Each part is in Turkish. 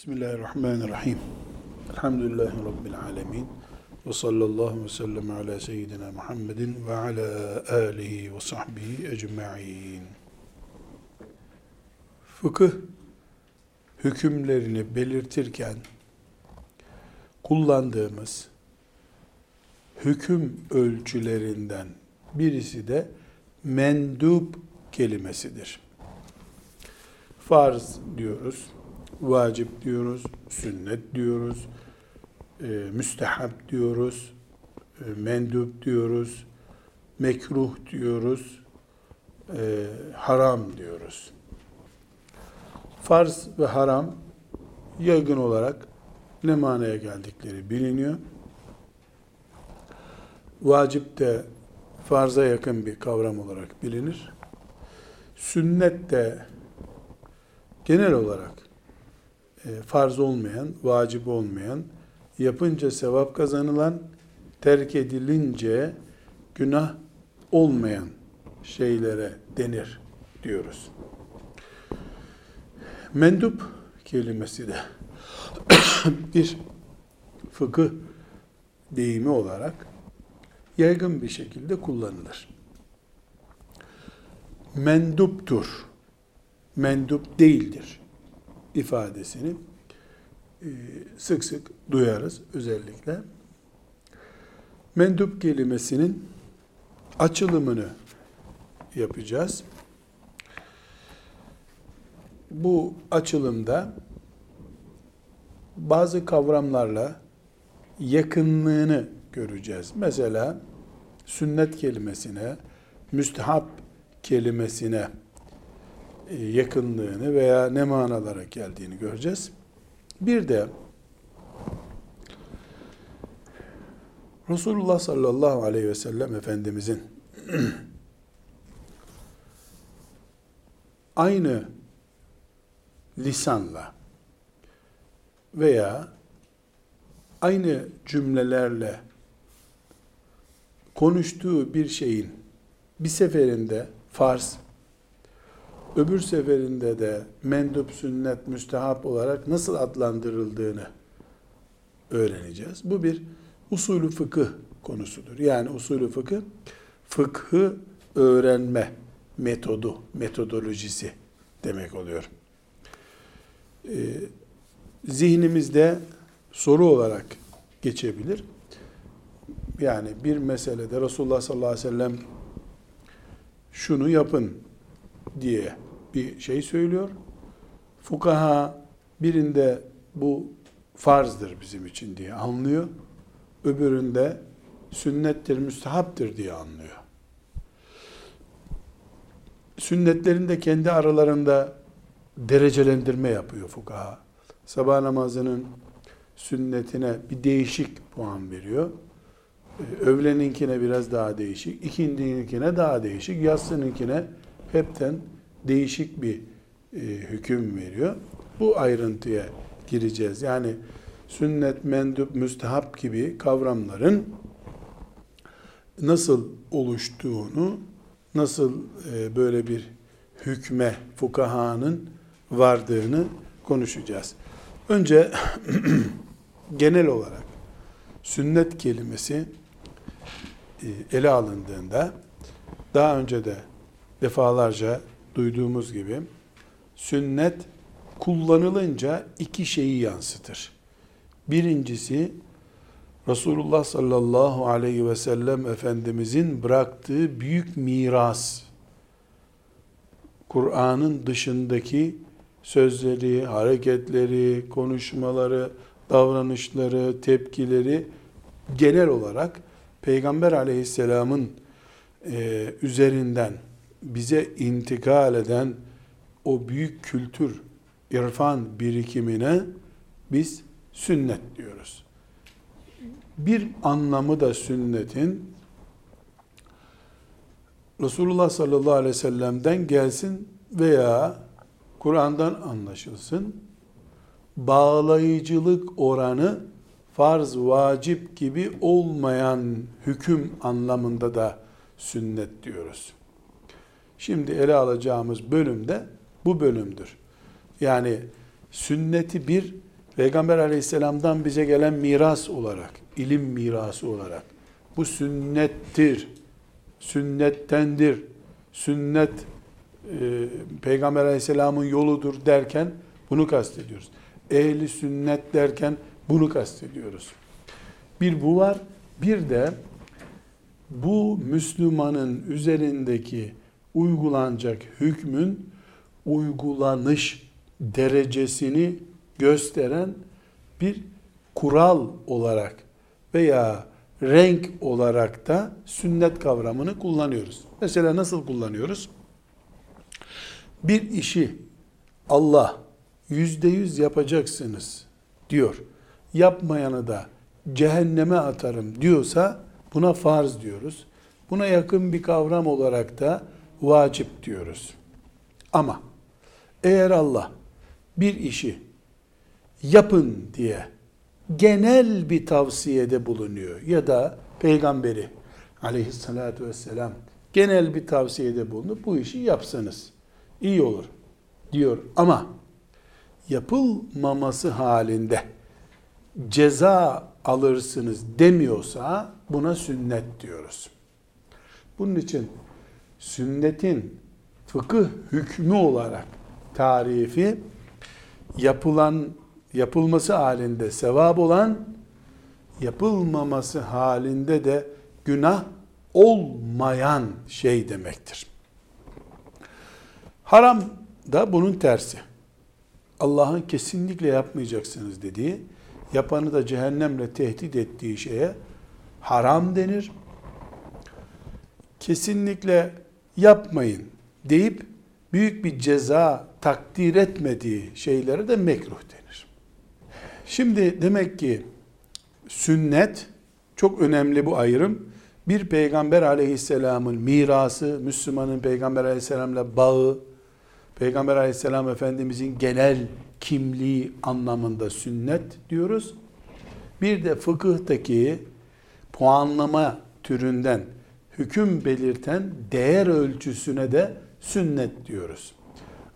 Bismillahirrahmanirrahim. Elhamdülillahi Rabbil alemin. Ve sallallahu ve sellem ala seyyidina Muhammedin ve ala alihi ve sahbihi ecma'in. Fıkıh hükümlerini belirtirken kullandığımız hüküm ölçülerinden birisi de mendup kelimesidir. Farz diyoruz vacip diyoruz, sünnet diyoruz, e, müstehap diyoruz, e, mendup diyoruz, mekruh diyoruz, e, haram diyoruz. Farz ve haram yaygın olarak ne manaya geldikleri biliniyor. Vacip de farza yakın bir kavram olarak bilinir. Sünnet de genel olarak farz olmayan, vacip olmayan, yapınca sevap kazanılan, terk edilince günah olmayan şeylere denir diyoruz. Mendup kelimesi de bir fıkıh deyimi olarak yaygın bir şekilde kullanılır. Menduptur. Mendup değildir ifadesini e, sık sık duyarız özellikle. Mendup kelimesinin açılımını yapacağız. Bu açılımda bazı kavramlarla yakınlığını göreceğiz. Mesela sünnet kelimesine, müstehap kelimesine yakınlığını veya ne manalara geldiğini göreceğiz. Bir de Resulullah sallallahu aleyhi ve sellem Efendimizin aynı lisanla veya aynı cümlelerle konuştuğu bir şeyin bir seferinde farz, öbür seferinde de mendup, sünnet, müstehap olarak nasıl adlandırıldığını öğreneceğiz. Bu bir usulü fıkıh konusudur. Yani usulü fıkıh, fıkhı öğrenme metodu, metodolojisi demek oluyor. Ee, zihnimizde soru olarak geçebilir. Yani bir meselede Resulullah sallallahu aleyhi ve sellem şunu yapın diye bir şey söylüyor. Fukaha birinde bu farzdır bizim için diye anlıyor. Öbüründe sünnettir, müstehaptır diye anlıyor. Sünnetlerin de kendi aralarında derecelendirme yapıyor fukaha. Sabah namazının sünnetine bir değişik puan veriyor. Öğleninkine biraz daha değişik, ikindininkine daha değişik, yatsınınkine hepten değişik bir e, hüküm veriyor. Bu ayrıntıya gireceğiz. Yani sünnet, mendup, müstehap gibi kavramların nasıl oluştuğunu, nasıl e, böyle bir hükme fukahanın vardığını konuşacağız. Önce genel olarak sünnet kelimesi e, ele alındığında daha önce de defalarca duyduğumuz gibi sünnet kullanılınca iki şeyi yansıtır. Birincisi Resulullah sallallahu aleyhi ve sellem Efendimizin bıraktığı büyük miras. Kur'an'ın dışındaki sözleri, hareketleri, konuşmaları, davranışları, tepkileri genel olarak Peygamber aleyhisselamın e, üzerinden bize intikal eden o büyük kültür, irfan birikimine biz sünnet diyoruz. Bir anlamı da sünnetin Resulullah sallallahu aleyhi ve sellem'den gelsin veya Kur'an'dan anlaşılsın. Bağlayıcılık oranı farz, vacip gibi olmayan hüküm anlamında da sünnet diyoruz. Şimdi ele alacağımız bölüm de bu bölümdür. Yani sünneti bir Peygamber aleyhisselamdan bize gelen miras olarak, ilim mirası olarak, bu sünnettir, sünnettendir, sünnet e, Peygamber aleyhisselamın yoludur derken bunu kastediyoruz. Ehli sünnet derken bunu kastediyoruz. Bir bu var, bir de bu Müslümanın üzerindeki uygulanacak hükmün uygulanış derecesini gösteren bir kural olarak veya renk olarak da sünnet kavramını kullanıyoruz. Mesela nasıl kullanıyoruz? Bir işi Allah yüzde yüz yapacaksınız diyor. Yapmayanı da cehenneme atarım diyorsa buna farz diyoruz. Buna yakın bir kavram olarak da vacip diyoruz. Ama eğer Allah bir işi yapın diye genel bir tavsiyede bulunuyor ya da peygamberi aleyhissalatü vesselam genel bir tavsiyede bulunup bu işi yapsanız iyi olur diyor ama yapılmaması halinde ceza alırsınız demiyorsa buna sünnet diyoruz. Bunun için sünnetin fıkıh hükmü olarak tarifi yapılan yapılması halinde sevap olan yapılmaması halinde de günah olmayan şey demektir. Haram da bunun tersi. Allah'ın kesinlikle yapmayacaksınız dediği, yapanı da cehennemle tehdit ettiği şeye haram denir. Kesinlikle yapmayın deyip büyük bir ceza takdir etmediği şeylere de mekruh denir. Şimdi demek ki sünnet çok önemli bu ayrım. Bir peygamber aleyhisselamın mirası, Müslümanın peygamber aleyhisselamla bağı, peygamber aleyhisselam efendimizin genel kimliği anlamında sünnet diyoruz. Bir de fıkıhtaki puanlama türünden hüküm belirten değer ölçüsüne de sünnet diyoruz.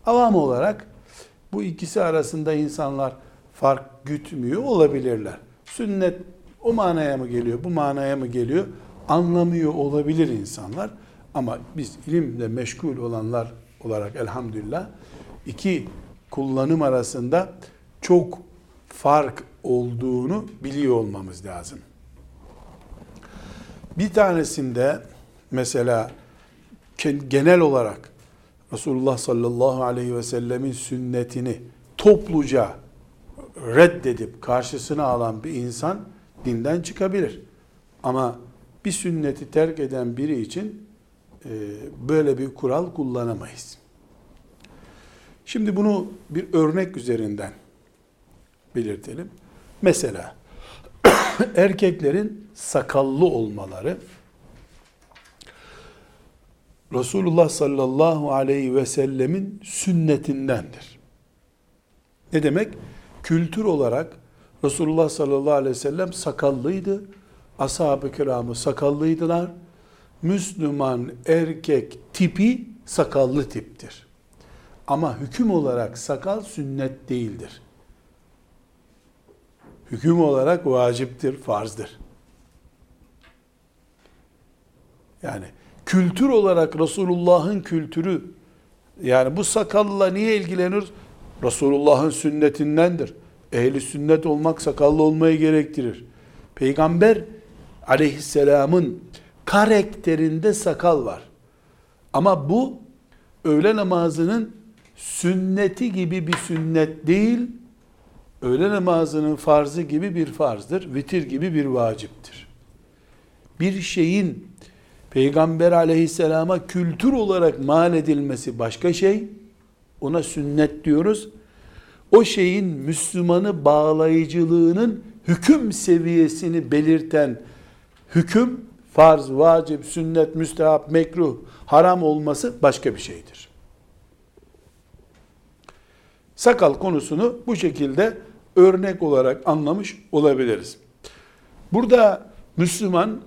Avam olarak bu ikisi arasında insanlar fark gütmüyor olabilirler. Sünnet o manaya mı geliyor, bu manaya mı geliyor anlamıyor olabilir insanlar. Ama biz ilimle meşgul olanlar olarak elhamdülillah iki kullanım arasında çok fark olduğunu biliyor olmamız lazım. Bir tanesinde mesela genel olarak Resulullah sallallahu aleyhi ve sellemin sünnetini topluca reddedip karşısına alan bir insan dinden çıkabilir. Ama bir sünneti terk eden biri için e, böyle bir kural kullanamayız. Şimdi bunu bir örnek üzerinden belirtelim. Mesela erkeklerin sakallı olmaları Resulullah sallallahu aleyhi ve sellemin sünnetindendir. Ne demek? Kültür olarak Resulullah sallallahu aleyhi ve sellem sakallıydı. Ashab-ı kiramı sakallıydılar. Müslüman erkek tipi sakallı tiptir. Ama hüküm olarak sakal sünnet değildir. Hüküm olarak vaciptir, farzdır. Yani kültür olarak Resulullah'ın kültürü yani bu sakalla niye ilgilenir? Resulullah'ın sünnetindendir. Ehli sünnet olmak sakallı olmayı gerektirir. Peygamber aleyhisselamın karakterinde sakal var. Ama bu öğle namazının sünneti gibi bir sünnet değil, öğle namazının farzı gibi bir farzdır, vitir gibi bir vaciptir. Bir şeyin Peygamber aleyhisselama kültür olarak mal edilmesi başka şey, ona sünnet diyoruz. O şeyin Müslümanı bağlayıcılığının hüküm seviyesini belirten hüküm, farz, vacip, sünnet, müstehap, mekruh, haram olması başka bir şeydir. Sakal konusunu bu şekilde örnek olarak anlamış olabiliriz. Burada Müslüman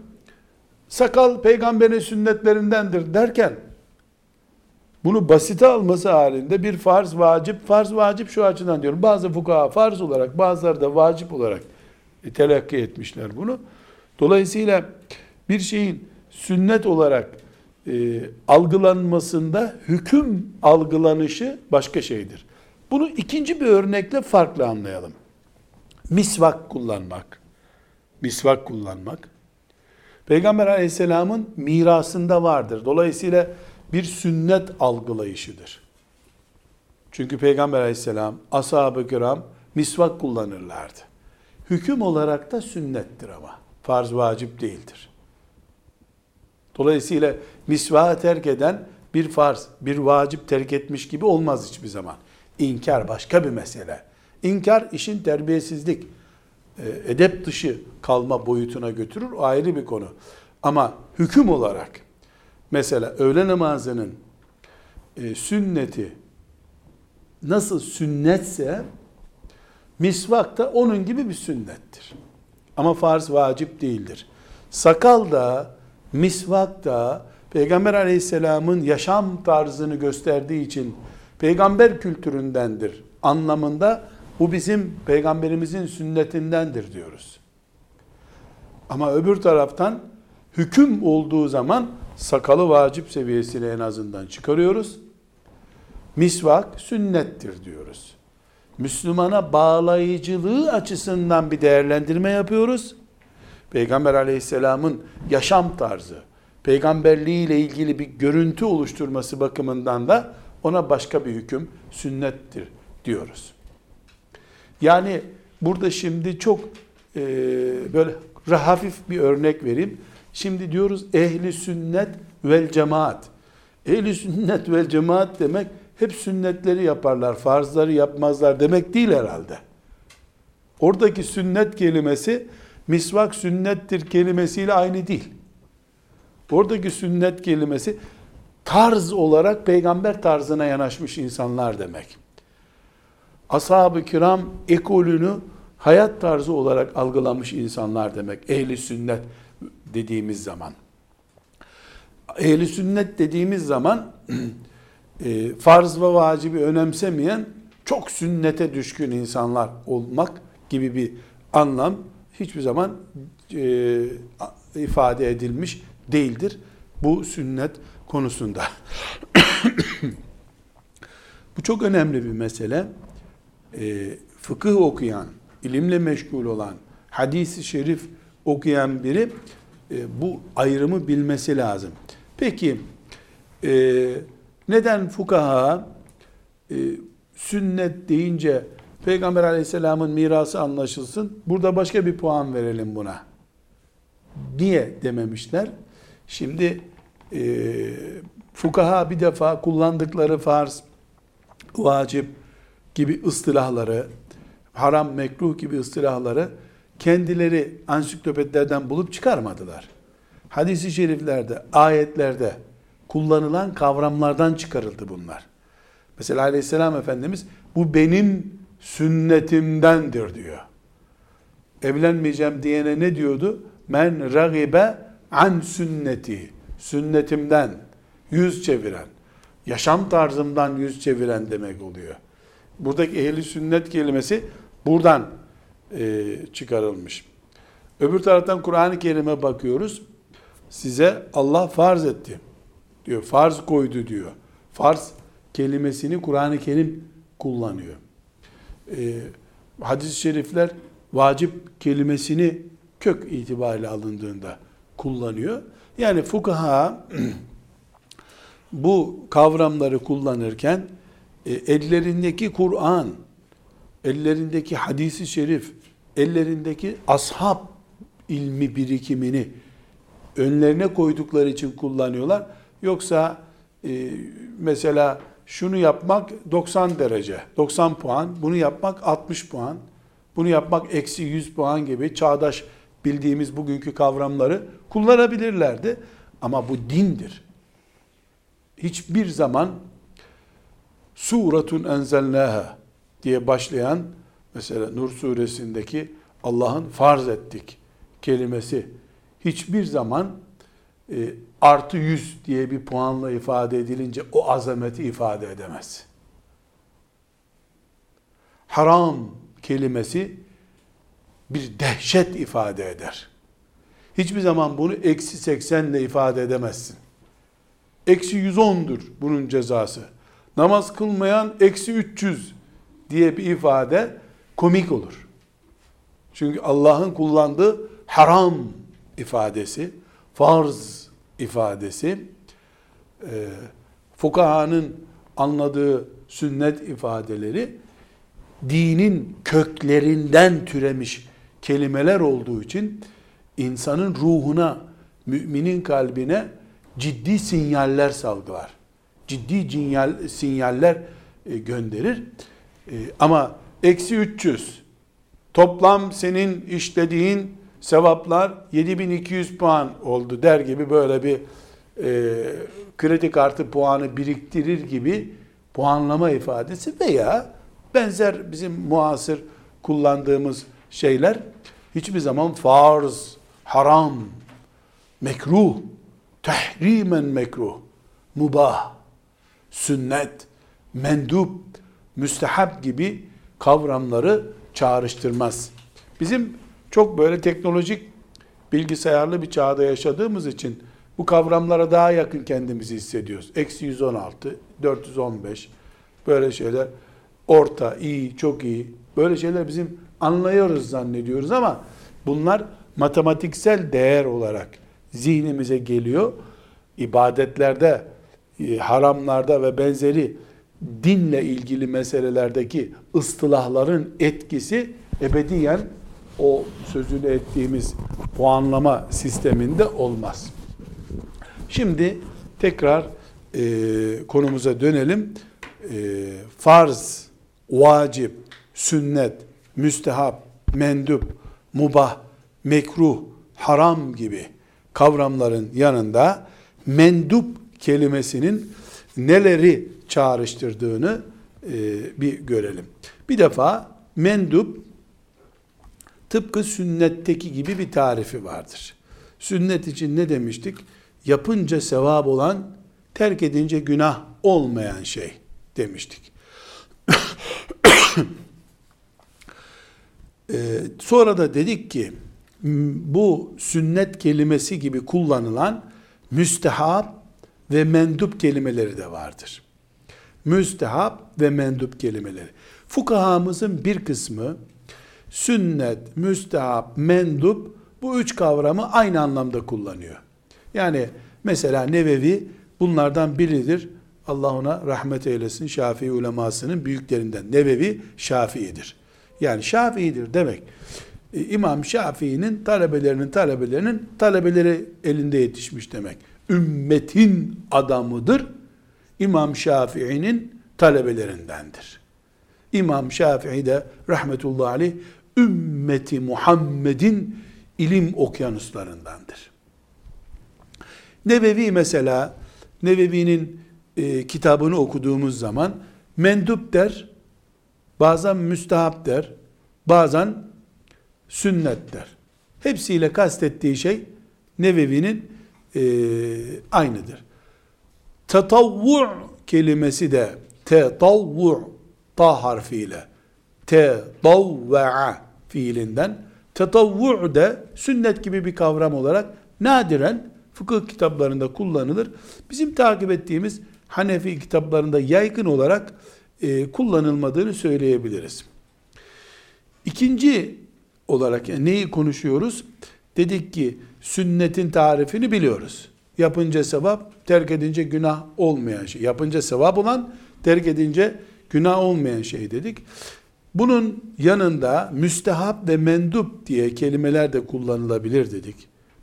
sakal peygamberin sünnetlerindendir derken bunu basite alması halinde bir farz vacip, farz vacip şu açıdan diyorum. Bazı fukaha farz olarak, bazıları da vacip olarak telakki etmişler bunu. Dolayısıyla bir şeyin sünnet olarak e, algılanmasında hüküm algılanışı başka şeydir. Bunu ikinci bir örnekle farklı anlayalım. Misvak kullanmak. Misvak kullanmak. Peygamber aleyhisselamın mirasında vardır. Dolayısıyla bir sünnet algılayışıdır. Çünkü Peygamber aleyhisselam, ashab-ı kiram misvak kullanırlardı. Hüküm olarak da sünnettir ama. Farz vacip değildir. Dolayısıyla misvağı terk eden bir farz, bir vacip terk etmiş gibi olmaz hiçbir zaman. İnkar başka bir mesele. İnkar işin terbiyesizlik, e, edep dışı kalma boyutuna götürür. O ayrı bir konu. Ama hüküm olarak mesela öğle namazının e, sünneti nasıl sünnetse misvak da onun gibi bir sünnettir. Ama farz vacip değildir. Sakal da misvak da Peygamber aleyhisselamın yaşam tarzını gösterdiği için peygamber kültüründendir anlamında bu bizim peygamberimizin sünnetindendir diyoruz. Ama öbür taraftan hüküm olduğu zaman sakalı vacip seviyesine en azından çıkarıyoruz. Misvak sünnettir diyoruz. Müslümana bağlayıcılığı açısından bir değerlendirme yapıyoruz. Peygamber aleyhisselamın yaşam tarzı, peygamberliği ile ilgili bir görüntü oluşturması bakımından da ona başka bir hüküm sünnettir diyoruz. Yani burada şimdi çok e, böyle hafif bir örnek vereyim. Şimdi diyoruz ehli sünnet vel cemaat. Ehli sünnet vel cemaat demek hep sünnetleri yaparlar, farzları yapmazlar demek değil herhalde. Oradaki sünnet kelimesi misvak sünnettir kelimesiyle aynı değil. Oradaki sünnet kelimesi tarz olarak peygamber tarzına yanaşmış insanlar demek. Ashab-ı kiram ekolünü hayat tarzı olarak algılamış insanlar demek. Ehli sünnet dediğimiz zaman. Ehli sünnet dediğimiz zaman e, farz ve vacibi önemsemeyen çok sünnete düşkün insanlar olmak gibi bir anlam hiçbir zaman e, ifade edilmiş değildir bu sünnet konusunda. bu çok önemli bir mesele. E, fıkıh okuyan, ilimle meşgul olan, hadisi şerif okuyan biri e, bu ayrımı bilmesi lazım. Peki e, neden fukaha e, sünnet deyince Peygamber aleyhisselamın mirası anlaşılsın. Burada başka bir puan verelim buna. Niye dememişler? Şimdi e, fukaha bir defa kullandıkları farz, vacip gibi ıstılahları, haram, mekruh gibi ıstılahları kendileri ansiklopedilerden bulup çıkarmadılar. Hadis-i şeriflerde, ayetlerde kullanılan kavramlardan çıkarıldı bunlar. Mesela aleyhisselam Efendimiz bu benim sünnetimdendir diyor. Evlenmeyeceğim diyene ne diyordu? Men ragibe an sünneti. Sünnetimden yüz çeviren, yaşam tarzımdan yüz çeviren demek oluyor. Buradaki ehli sünnet kelimesi buradan e, çıkarılmış. Öbür taraftan Kur'an-ı Kerim'e bakıyoruz. Size Allah farz etti diyor. Farz koydu diyor. Farz kelimesini Kur'an-ı Kerim kullanıyor. Ee, hadis-i şerifler vacip kelimesini kök itibariyle alındığında kullanıyor. Yani fukaha bu kavramları kullanırken e, ellerindeki Kur'an, ellerindeki hadisi şerif, ellerindeki ashab ilmi birikimini önlerine koydukları için kullanıyorlar. Yoksa e, mesela şunu yapmak 90 derece, 90 puan, bunu yapmak 60 puan, bunu yapmak eksi 100 puan gibi çağdaş bildiğimiz bugünkü kavramları kullanabilirlerdi. Ama bu dindir. Hiçbir zaman suratun enzelnaha diye başlayan mesela Nur suresindeki Allah'ın farz ettik kelimesi hiçbir zaman e, artı 100 diye bir puanla ifade edilince o azameti ifade edemez. Haram kelimesi bir dehşet ifade eder. Hiçbir zaman bunu eksi 80 ile ifade edemezsin. Eksi 110'dur bunun cezası. Namaz kılmayan eksi 300 diye bir ifade komik olur. Çünkü Allah'ın kullandığı haram ifadesi, farz ifadesi, e, fukahanın anladığı sünnet ifadeleri dinin köklerinden türemiş kelimeler olduğu için insanın ruhuna, müminin kalbine ciddi sinyaller salgılar. Ciddi cinyal, sinyaller e, gönderir. E, ama eksi 300 toplam senin işlediğin sevaplar 7200 puan oldu der gibi böyle bir e, kredi kartı puanı biriktirir gibi puanlama ifadesi veya benzer bizim muasır kullandığımız şeyler hiçbir zaman farz, haram, mekruh, tehrimen mekruh, mubah, sünnet, mendup, müstehab gibi kavramları çağrıştırmaz. Bizim çok böyle teknolojik bilgisayarlı bir çağda yaşadığımız için bu kavramlara daha yakın kendimizi hissediyoruz. Eksi 116, 415 böyle şeyler orta, iyi, çok iyi böyle şeyler bizim anlıyoruz zannediyoruz ama bunlar matematiksel değer olarak zihnimize geliyor. İbadetlerde, haramlarda ve benzeri dinle ilgili meselelerdeki ıstılahların etkisi ebediyen o sözünü ettiğimiz puanlama sisteminde olmaz. Şimdi tekrar e, konumuza dönelim. E, farz, vacip, sünnet, müstehap, mendup, mubah, mekruh, haram gibi kavramların yanında mendup kelimesinin neleri çağrıştırdığını e, bir görelim. Bir defa mendup tıpkı sünnetteki gibi bir tarifi vardır. Sünnet için ne demiştik? Yapınca sevap olan, terk edince günah olmayan şey demiştik. ee, sonra da dedik ki bu sünnet kelimesi gibi kullanılan müstehap ve mendup kelimeleri de vardır. Müstehap ve mendup kelimeleri. Fukahamızın bir kısmı sünnet, müstehap, mendup bu üç kavramı aynı anlamda kullanıyor. Yani mesela Nevevi bunlardan biridir. Allah ona rahmet eylesin. Şafii ulemasının büyüklerinden. Nevevi Şafii'dir. Yani Şafii'dir demek. E, İmam Şafii'nin talebelerinin talebelerinin talebeleri elinde yetişmiş demek. Ümmetin adamıdır. İmam Şafii'nin talebelerindendir. İmam Şafii de rahmetullahi aleyh ümmeti Muhammed'in ilim okyanuslarındandır. Nevevi mesela, Nevevi'nin e, kitabını okuduğumuz zaman mendup der, bazen müstahap der, bazen sünnet der. Hepsiyle kastettiği şey Nevevi'nin e, aynıdır. Tetavvu kelimesi de tetavvu ta harfiyle tetavva'a fiilinden tetavvu de sünnet gibi bir kavram olarak nadiren fıkıh kitaplarında kullanılır. Bizim takip ettiğimiz Hanefi kitaplarında yaygın olarak e, kullanılmadığını söyleyebiliriz. İkinci olarak yani neyi konuşuyoruz? Dedik ki sünnetin tarifini biliyoruz. Yapınca sevap, terk edince günah olmayan şey. Yapınca sevap olan, terk edince günah olmayan şey dedik. Bunun yanında müstehap ve mendup diye kelimeler de kullanılabilir dedik.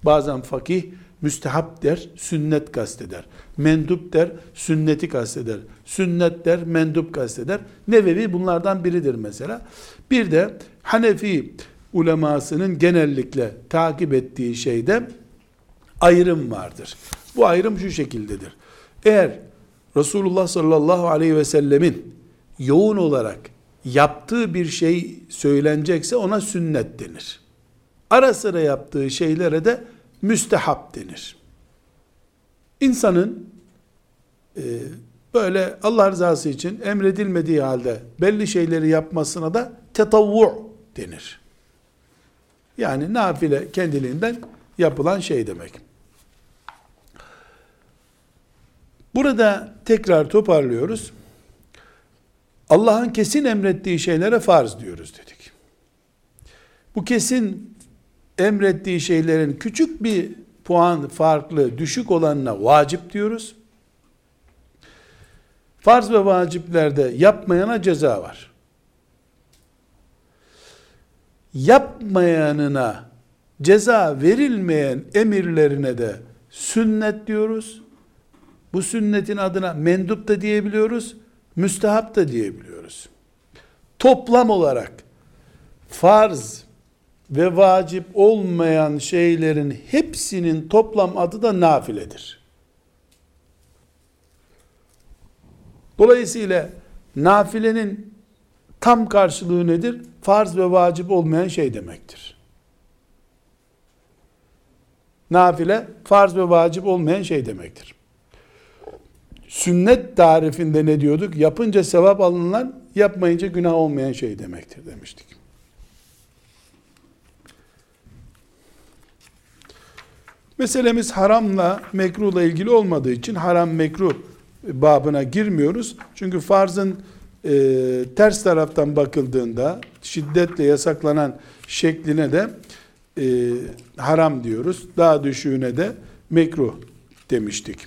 Bazen fakih müstehap der, sünnet kasteder. Mendup der, sünneti kasteder. Sünnet der, mendup kasteder. Nevevi bunlardan biridir mesela. Bir de Hanefi ulemasının genellikle takip ettiği şeyde ayrım vardır. Bu ayrım şu şekildedir. Eğer Resulullah sallallahu aleyhi ve sellemin yoğun olarak yaptığı bir şey söylenecekse ona sünnet denir. Ara sıra yaptığı şeylere de müstehap denir. insanın e, böyle Allah rızası için emredilmediği halde belli şeyleri yapmasına da tetavvu denir. Yani nafile kendiliğinden yapılan şey demek. Burada tekrar toparlıyoruz. Allah'ın kesin emrettiği şeylere farz diyoruz dedik. Bu kesin emrettiği şeylerin küçük bir puan farklı, düşük olanına vacip diyoruz. Farz ve vaciplerde yapmayana ceza var. Yapmayanına ceza verilmeyen emirlerine de sünnet diyoruz. Bu sünnetin adına mendup da diyebiliyoruz, müstehap da diyebiliyoruz. Toplam olarak farz ve vacip olmayan şeylerin hepsinin toplam adı da nafiledir. Dolayısıyla nafilenin tam karşılığı nedir? Farz ve vacip olmayan şey demektir. Nafile farz ve vacip olmayan şey demektir. Sünnet tarifinde ne diyorduk? Yapınca sevap alınan, yapmayınca günah olmayan şey demektir demiştik. Meselemiz haramla mekruhla ilgili olmadığı için haram mekruh babına girmiyoruz. Çünkü farzın e, ters taraftan bakıldığında şiddetle yasaklanan şekline de e, haram diyoruz. Daha düşüğüne de mekruh demiştik.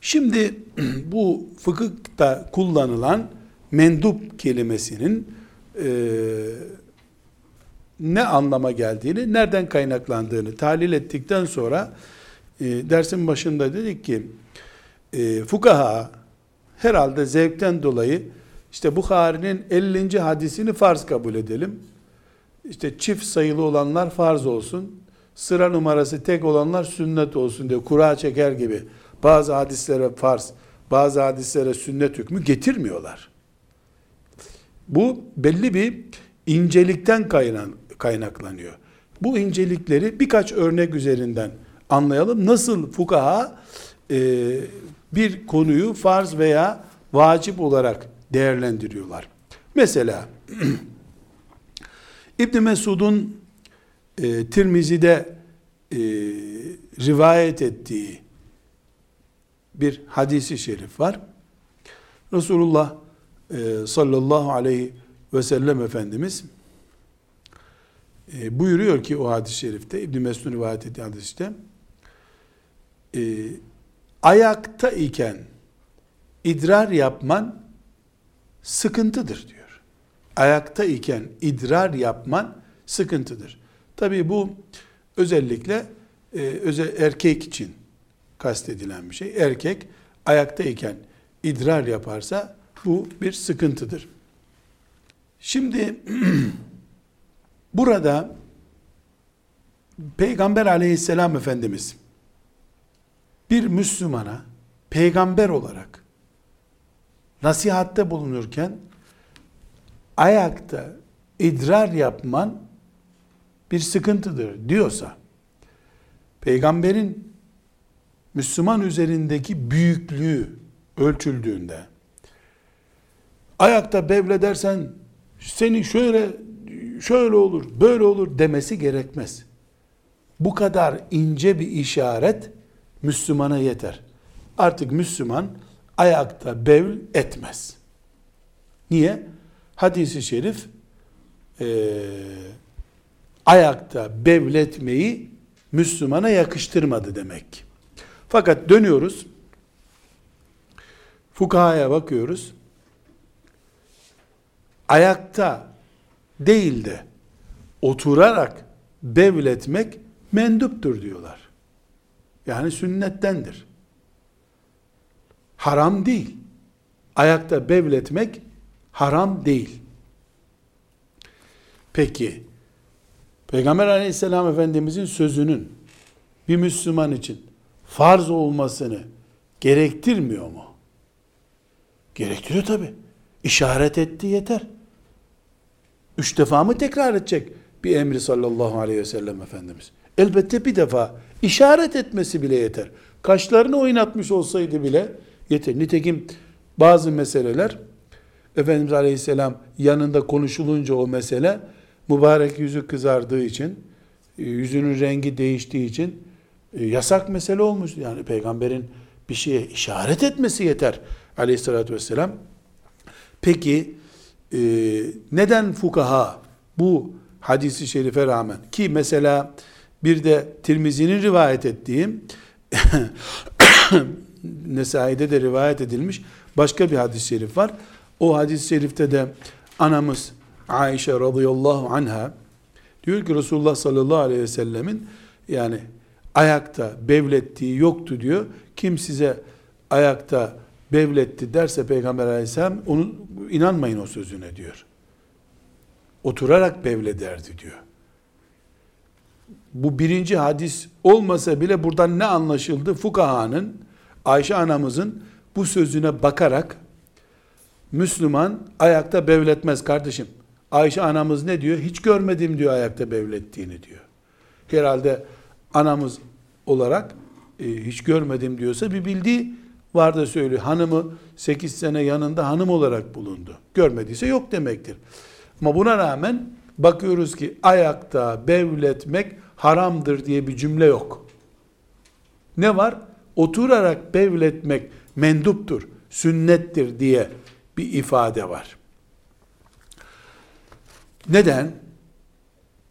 Şimdi bu fıkıhta kullanılan mendup kelimesinin e, ne anlama geldiğini, nereden kaynaklandığını tahlil ettikten sonra e, dersin başında dedik ki e, fukaha herhalde zevkten dolayı işte Bukhari'nin 50. hadisini farz kabul edelim. İşte çift sayılı olanlar farz olsun. Sıra numarası tek olanlar sünnet olsun diye kura çeker gibi bazı hadislere farz, bazı hadislere sünnet hükmü getirmiyorlar. Bu belli bir incelikten kaynaklanıyor. Bu incelikleri birkaç örnek üzerinden anlayalım. Nasıl fukaha e, bir konuyu farz veya vacip olarak değerlendiriyorlar. Mesela İbn Mesud'un e, Tirmizi'de e, rivayet ettiği bir hadisi şerif var. Resulullah e, sallallahu aleyhi ve sellem Efendimiz e, buyuruyor ki o hadis-i şerifte İbn Mesud'un rivayet ettiği hadiste e, ayakta iken idrar yapman sıkıntıdır diyor. Ayakta iken idrar yapman sıkıntıdır. Tabi bu özellikle e, özel erkek için kastedilen bir şey. Erkek ayakta iken idrar yaparsa bu bir sıkıntıdır. Şimdi burada Peygamber aleyhisselam Efendimiz bir Müslümana peygamber olarak nasihatte bulunurken ayakta idrar yapman bir sıkıntıdır diyorsa peygamberin Müslüman üzerindeki büyüklüğü ölçüldüğünde ayakta bevledersen seni şöyle şöyle olur, böyle olur demesi gerekmez. Bu kadar ince bir işaret Müslümana yeter. Artık Müslüman ayakta bevl etmez. Niye? Hadisi şerif e, ayakta bevletmeyi Müslümana yakıştırmadı demek. Fakat dönüyoruz. Fukahaya bakıyoruz. Ayakta değil de oturarak bevletmek menduptur diyorlar. Yani sünnettendir. Haram değil. Ayakta bevletmek haram değil. Peki, Peygamber aleyhisselam efendimizin sözünün bir Müslüman için farz olmasını gerektirmiyor mu? Gerektiriyor tabi. İşaret etti yeter. Üç defa mı tekrar edecek bir emri sallallahu aleyhi ve sellem Efendimiz? Elbette bir defa işaret etmesi bile yeter. Kaşlarını oynatmış olsaydı bile yeter. Nitekim bazı meseleler Efendimiz Aleyhisselam yanında konuşulunca o mesele mübarek yüzü kızardığı için e, yüzünün rengi değiştiği için e, yasak mesele olmuş. Yani peygamberin bir şeye işaret etmesi yeter aleyhissalatü vesselam. Peki e, neden fukaha bu hadisi şerife rağmen ki mesela bir de Tirmizi'nin rivayet ettiğim Nesai'de de rivayet edilmiş başka bir hadis-i şerif var. O hadis-i şerifte de anamız Ayşe radıyallahu anha diyor ki Resulullah sallallahu aleyhi ve sellemin yani ayakta bevlettiği yoktu diyor. Kim size ayakta bevletti derse Peygamber aleyhisselam onu inanmayın o sözüne diyor. Oturarak bevlederdi diyor. Bu birinci hadis olmasa bile buradan ne anlaşıldı? Fukahanın, Ayşe anamızın bu sözüne bakarak Müslüman ayakta bevletmez kardeşim. Ayşe anamız ne diyor? Hiç görmedim diyor ayakta bevlettiğini diyor. Herhalde anamız olarak e, hiç görmedim diyorsa bir bildiği var da söylüyor. Hanımı 8 sene yanında hanım olarak bulundu. Görmediyse yok demektir. Ama buna rağmen bakıyoruz ki ayakta bevletmek haramdır diye bir cümle yok. Ne var? Oturarak bevletmek menduptur, sünnettir diye bir ifade var. Neden?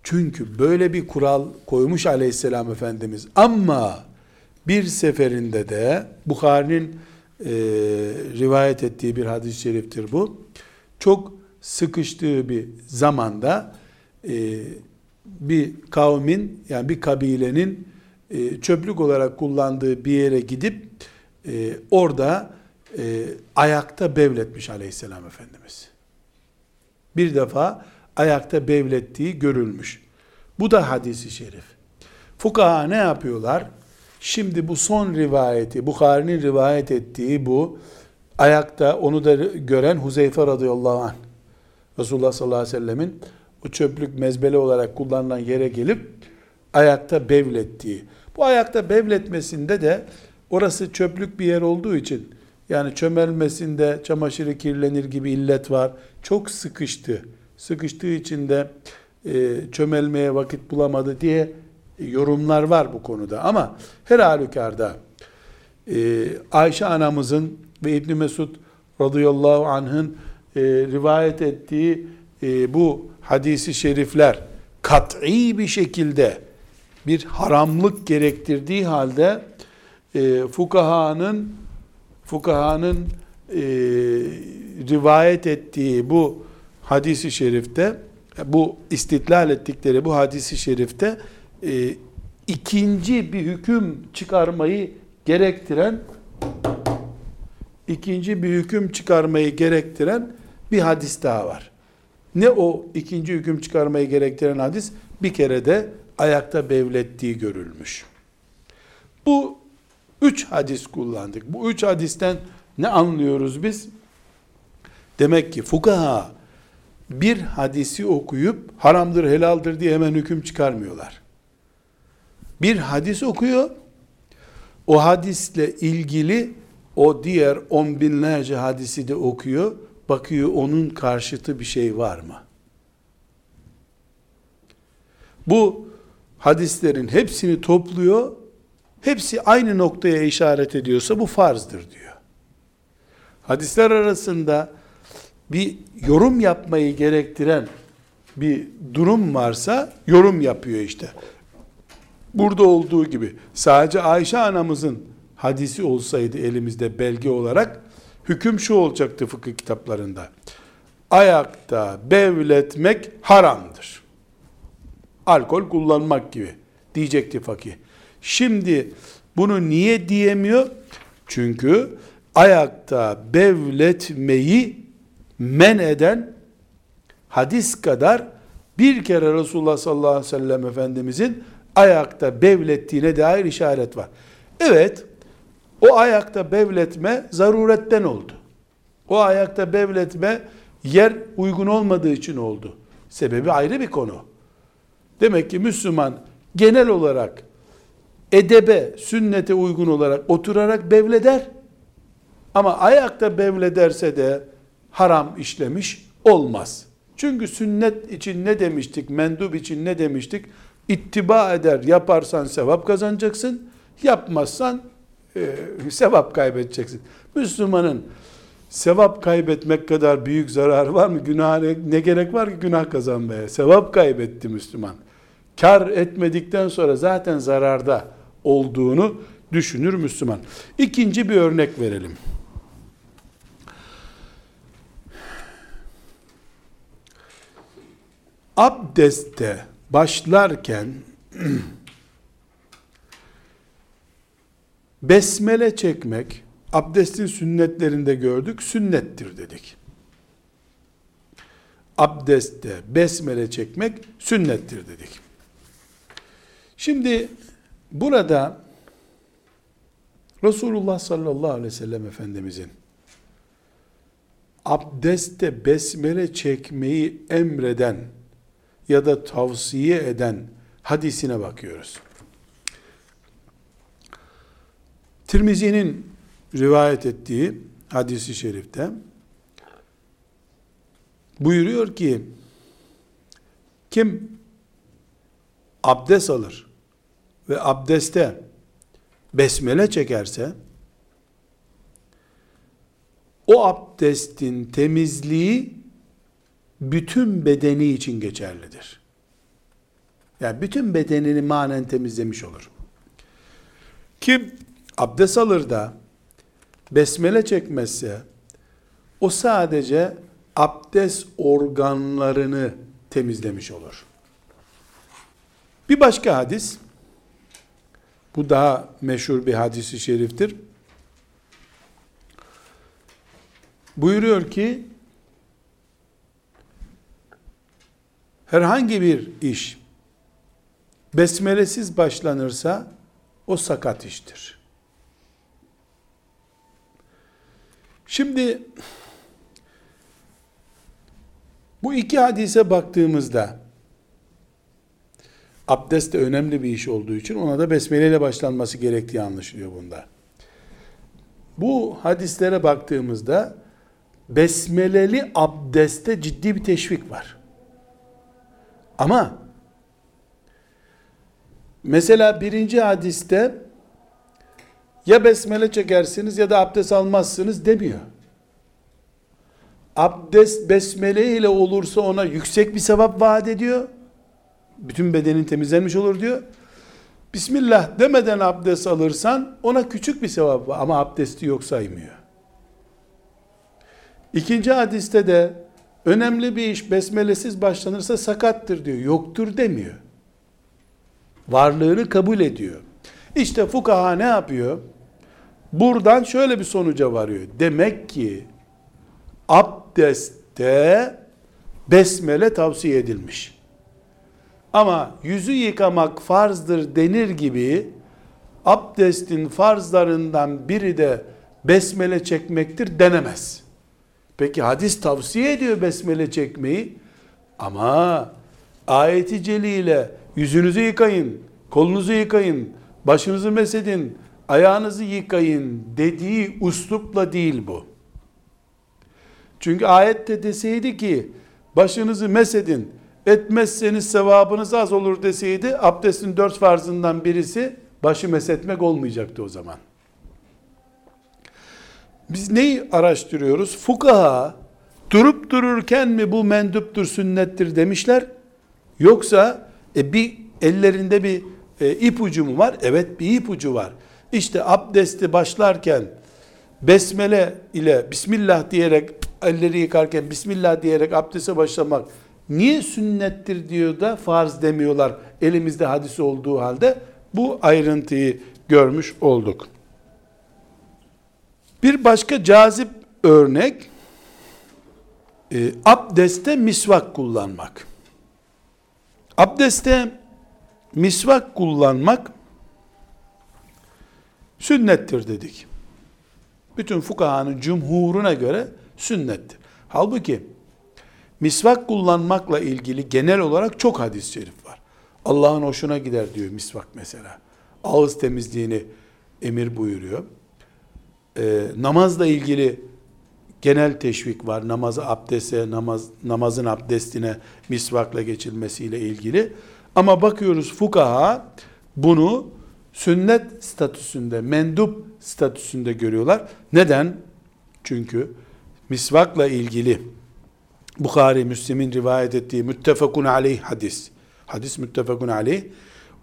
Çünkü böyle bir kural koymuş aleyhisselam Efendimiz. Ama bir seferinde de Bukhari'nin e, rivayet ettiği bir hadis-i şeriftir bu. Çok sıkıştığı bir zamanda e, bir kavmin yani bir kabilenin e, çöplük olarak kullandığı bir yere gidip e, orada e, ayakta bevletmiş aleyhisselam Efendimiz. Bir defa ayakta bevlettiği görülmüş. Bu da hadisi şerif. Fukaha ne yapıyorlar? Şimdi bu son rivayeti, Bukhari'nin rivayet ettiği bu ayakta onu da gören Huzeyfe radıyallahu anh. Resulullah sallallahu aleyhi ve sellemin o çöplük mezbele olarak kullanılan yere gelip ayakta bevlettiği. Bu ayakta bevletmesinde de orası çöplük bir yer olduğu için yani çömelmesinde çamaşırı kirlenir gibi illet var. Çok sıkıştı. Sıkıştığı için de e, çömelmeye vakit bulamadı diye yorumlar var bu konuda. Ama her halükarda e, Ayşe anamızın ve İbn Mesud radıyallahu anh'ın e, rivayet ettiği e, bu hadisi şerifler kat'i bir şekilde bir haramlık gerektirdiği halde e, fukahanın fukahanın e, rivayet ettiği bu hadisi şerifte bu istitlal ettikleri bu hadisi şerifte e, ikinci bir hüküm çıkarmayı gerektiren ikinci bir hüküm çıkarmayı gerektiren bir hadis daha var. Ne o ikinci hüküm çıkarmayı gerektiren hadis? Bir kere de ayakta bevlettiği görülmüş. Bu üç hadis kullandık. Bu üç hadisten ne anlıyoruz biz? Demek ki fukaha bir hadisi okuyup haramdır helaldir diye hemen hüküm çıkarmıyorlar. Bir hadis okuyor, o hadisle ilgili o diğer on binlerce hadisi de okuyor, bakıyor onun karşıtı bir şey var mı? Bu hadislerin hepsini topluyor, hepsi aynı noktaya işaret ediyorsa bu farzdır diyor. Hadisler arasında bir yorum yapmayı gerektiren bir durum varsa yorum yapıyor işte. Burada olduğu gibi sadece Ayşe anamızın hadisi olsaydı elimizde belge olarak hüküm şu olacaktı fıkıh kitaplarında. Ayakta bevletmek haramdır. Alkol kullanmak gibi diyecekti fakih. Şimdi bunu niye diyemiyor? Çünkü ayakta bevletmeyi men eden hadis kadar bir kere Resulullah sallallahu aleyhi ve sellem Efendimizin ayakta bevlettiğine dair işaret var. Evet, o ayakta bevletme zaruretten oldu. O ayakta bevletme yer uygun olmadığı için oldu. Sebebi ayrı bir konu. Demek ki Müslüman genel olarak edebe, sünnete uygun olarak oturarak bevleder. Ama ayakta bevlederse de haram işlemiş olmaz. Çünkü sünnet için ne demiştik, mendub için ne demiştik? İttiba eder, yaparsan sevap kazanacaksın, yapmazsan e, sevap kaybedeceksin. Müslümanın sevap kaybetmek kadar büyük zarar var mı? Günah ne gerek var ki günah kazanmaya? Sevap kaybetti Müslüman. Kar etmedikten sonra zaten zararda olduğunu düşünür Müslüman. İkinci bir örnek verelim. Abdeste başlarken besmele çekmek abdestin sünnetlerinde gördük, sünnettir dedik. Abdestte besmele çekmek sünnettir dedik. Şimdi burada Resulullah sallallahu aleyhi ve sellem Efendimizin abdestte besmele çekmeyi emreden ya da tavsiye eden hadisine bakıyoruz. Tirmizi'nin rivayet ettiği hadisi şerifte buyuruyor ki kim abdest alır ve abdeste besmele çekerse o abdestin temizliği bütün bedeni için geçerlidir. Yani bütün bedenini manen temizlemiş olur. Kim abdest alır da besmele çekmezse o sadece abdest organlarını temizlemiş olur. Bir başka hadis bu daha meşhur bir hadisi şeriftir. Buyuruyor ki herhangi bir iş besmelesiz başlanırsa o sakat iştir. Şimdi bu iki hadise baktığımızda abdest de önemli bir iş olduğu için ona da besmele ile başlanması gerektiği anlaşılıyor bunda. Bu hadislere baktığımızda besmeleli abdeste ciddi bir teşvik var. Ama mesela birinci hadiste ya besmele çekersiniz ya da abdest almazsınız demiyor. Abdest besmele ile olursa ona yüksek bir sevap vaat ediyor. Bütün bedenin temizlenmiş olur diyor. Bismillah demeden abdest alırsan ona küçük bir sevap var ama abdesti yok saymıyor. İkinci hadiste de önemli bir iş besmelesiz başlanırsa sakattır diyor. Yoktur demiyor. Varlığını kabul ediyor. İşte fukaha ne yapıyor? Buradan şöyle bir sonuca varıyor. Demek ki abdestte besmele tavsiye edilmiş. Ama yüzü yıkamak farzdır denir gibi abdestin farzlarından biri de besmele çekmektir denemez. Peki hadis tavsiye ediyor besmele çekmeyi ama ayeti celile yüzünüzü yıkayın, kolunuzu yıkayın, başınızı mesedin, ayağınızı yıkayın dediği uslupla değil bu. Çünkü ayette deseydi ki başınızı mesedin, etmezseniz sevabınız az olur deseydi abdestin dört farzından birisi başı mesetmek olmayacaktı o zaman. Biz neyi araştırıyoruz? Fukaha durup dururken mi bu menduptur, sünnettir demişler? Yoksa e, bir ellerinde bir e, ipucu mu var? Evet bir ipucu var. İşte abdesti başlarken besmele ile Bismillah diyerek elleri yıkarken Bismillah diyerek abdeste başlamak niye sünnettir diyor da farz demiyorlar elimizde hadis olduğu halde bu ayrıntıyı görmüş olduk. Bir başka cazip örnek e, abdeste misvak kullanmak. Abdeste misvak kullanmak sünnettir dedik. Bütün fukahanın cumhuruna göre sünnettir. Halbuki misvak kullanmakla ilgili genel olarak çok hadis-i şerif var. Allah'ın hoşuna gider diyor misvak mesela. ağız temizliğini emir buyuruyor. Ee, namazla ilgili genel teşvik var. Namazı abdeste, namaz, namazın abdestine misvakla geçilmesiyle ilgili. Ama bakıyoruz fukaha bunu sünnet statüsünde, mendup statüsünde görüyorlar. Neden? Çünkü misvakla ilgili Bukhari, Müslim'in rivayet ettiği müttefakun aleyh hadis. Hadis müttefakun aleyh.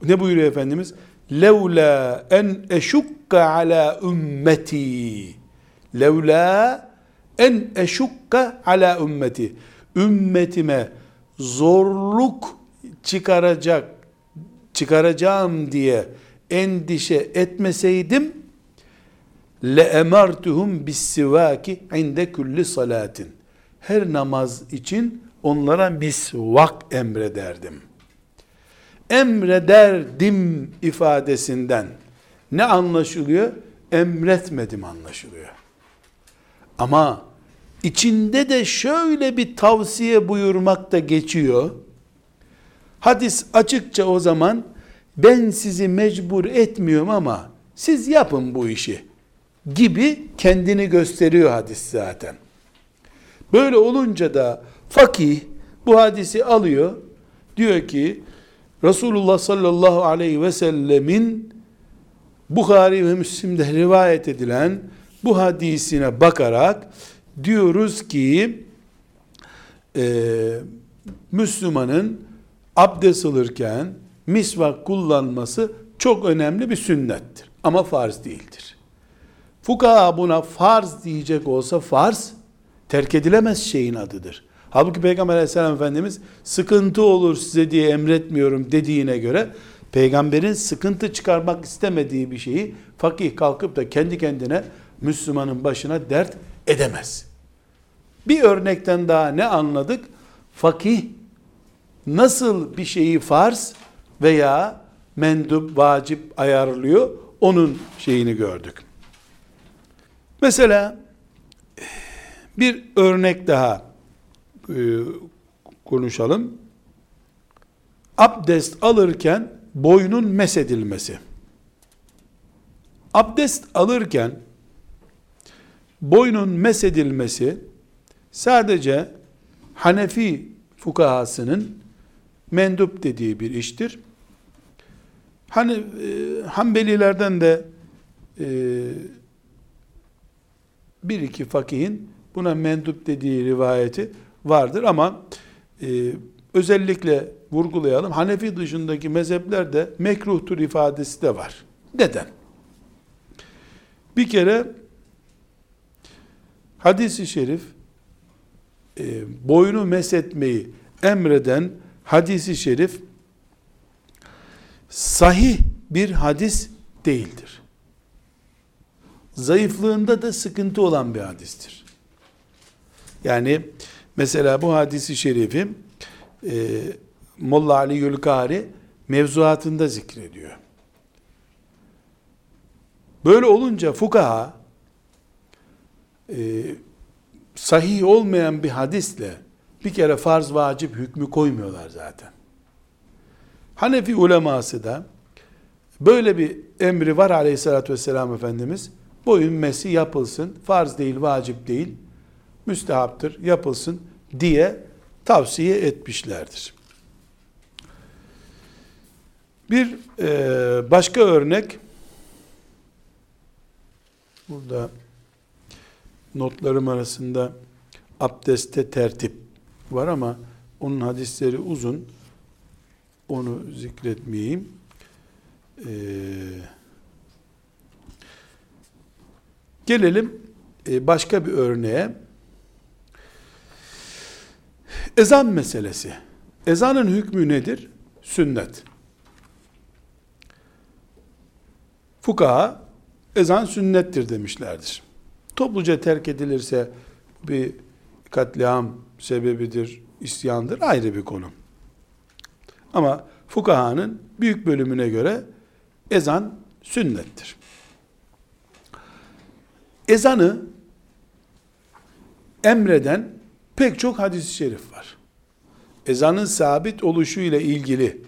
Ne buyuruyor Efendimiz? Levla en eşukka ala ümmeti. Levla en eşukka ala ümmeti. Ümmetime zorluk çıkaracak çıkaracağım diye endişe etmeseydim le emartuhum bis sivaki inde kulli salatin. Her namaz için onlara misvak emrederdim. Emrederdim ifadesinden ne anlaşılıyor? Emretmedim anlaşılıyor. Ama içinde de şöyle bir tavsiye buyurmak da geçiyor. Hadis açıkça o zaman ben sizi mecbur etmiyorum ama siz yapın bu işi gibi kendini gösteriyor hadis zaten. Böyle olunca da fakih bu hadisi alıyor. Diyor ki Resulullah sallallahu aleyhi ve sellemin Bukhari ve Müslim'de rivayet edilen bu hadisine bakarak diyoruz ki e, Müslümanın abdest alırken misvak kullanması çok önemli bir sünnettir. Ama farz değildir. Fukaha buna farz diyecek olsa farz terk edilemez şeyin adıdır. Halbuki Peygamber aleyhisselam Efendimiz sıkıntı olur size diye emretmiyorum dediğine göre peygamberin sıkıntı çıkarmak istemediği bir şeyi fakih kalkıp da kendi kendine Müslümanın başına dert edemez. Bir örnekten daha ne anladık? Fakih nasıl bir şeyi farz veya mendup, vacip ayarlıyor onun şeyini gördük. Mesela bir örnek daha e, konuşalım. Abdest alırken boynun mesedilmesi. Abdest alırken boynun mesedilmesi sadece Hanefi fukahasının mendup dediği bir iştir. Hani e, Hanbelilerden de e, bir iki fakihin buna mendup dediği rivayeti vardır ama e, özellikle vurgulayalım. Hanefi dışındaki mezheplerde mekruhtur ifadesi de var. Neden? Bir kere hadisi şerif e, boynu mesetmeyi emreden hadisi şerif sahih bir hadis değildir. Zayıflığında da sıkıntı olan bir hadistir. Yani mesela bu hadisi şerifi e, Molla Ali Yülkari mevzuatında zikrediyor. Böyle olunca fukaha e, sahih olmayan bir hadisle bir kere farz vacip hükmü koymuyorlar zaten. Hanefi uleması da böyle bir emri var aleyhissalatü vesselam Efendimiz. Boyun mesi yapılsın. Farz değil, vacip değil. Müstehaptır, yapılsın diye tavsiye etmişlerdir. Bir e, başka örnek burada notlarım arasında abdeste tertip var ama onun hadisleri uzun. Onu zikretmeyeyim. Ee, gelelim e, başka bir örneğe. Ezan meselesi. Ezanın hükmü nedir? Sünnet. Fukaha ezan sünnettir demişlerdir. Topluca terk edilirse bir katliam sebebidir, isyandır ayrı bir konu. Ama fukahanın büyük bölümüne göre ezan sünnettir. Ezanı emreden pek çok hadis-i şerif var. Ezanın sabit oluşu ile ilgili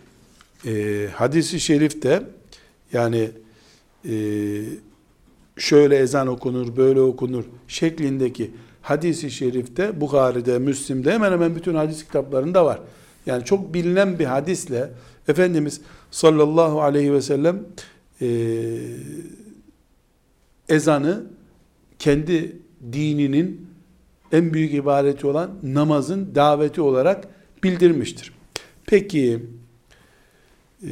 e, hadis-i şerifte Yani e, şöyle ezan okunur, böyle okunur şeklindeki hadisi şerifte Bukhari'de, Müslim'de hemen hemen bütün hadis kitaplarında var. Yani çok bilinen bir hadisle Efendimiz sallallahu aleyhi ve sellem e, ezanı kendi dininin en büyük ibadeti olan namazın daveti olarak bildirmiştir. Peki e,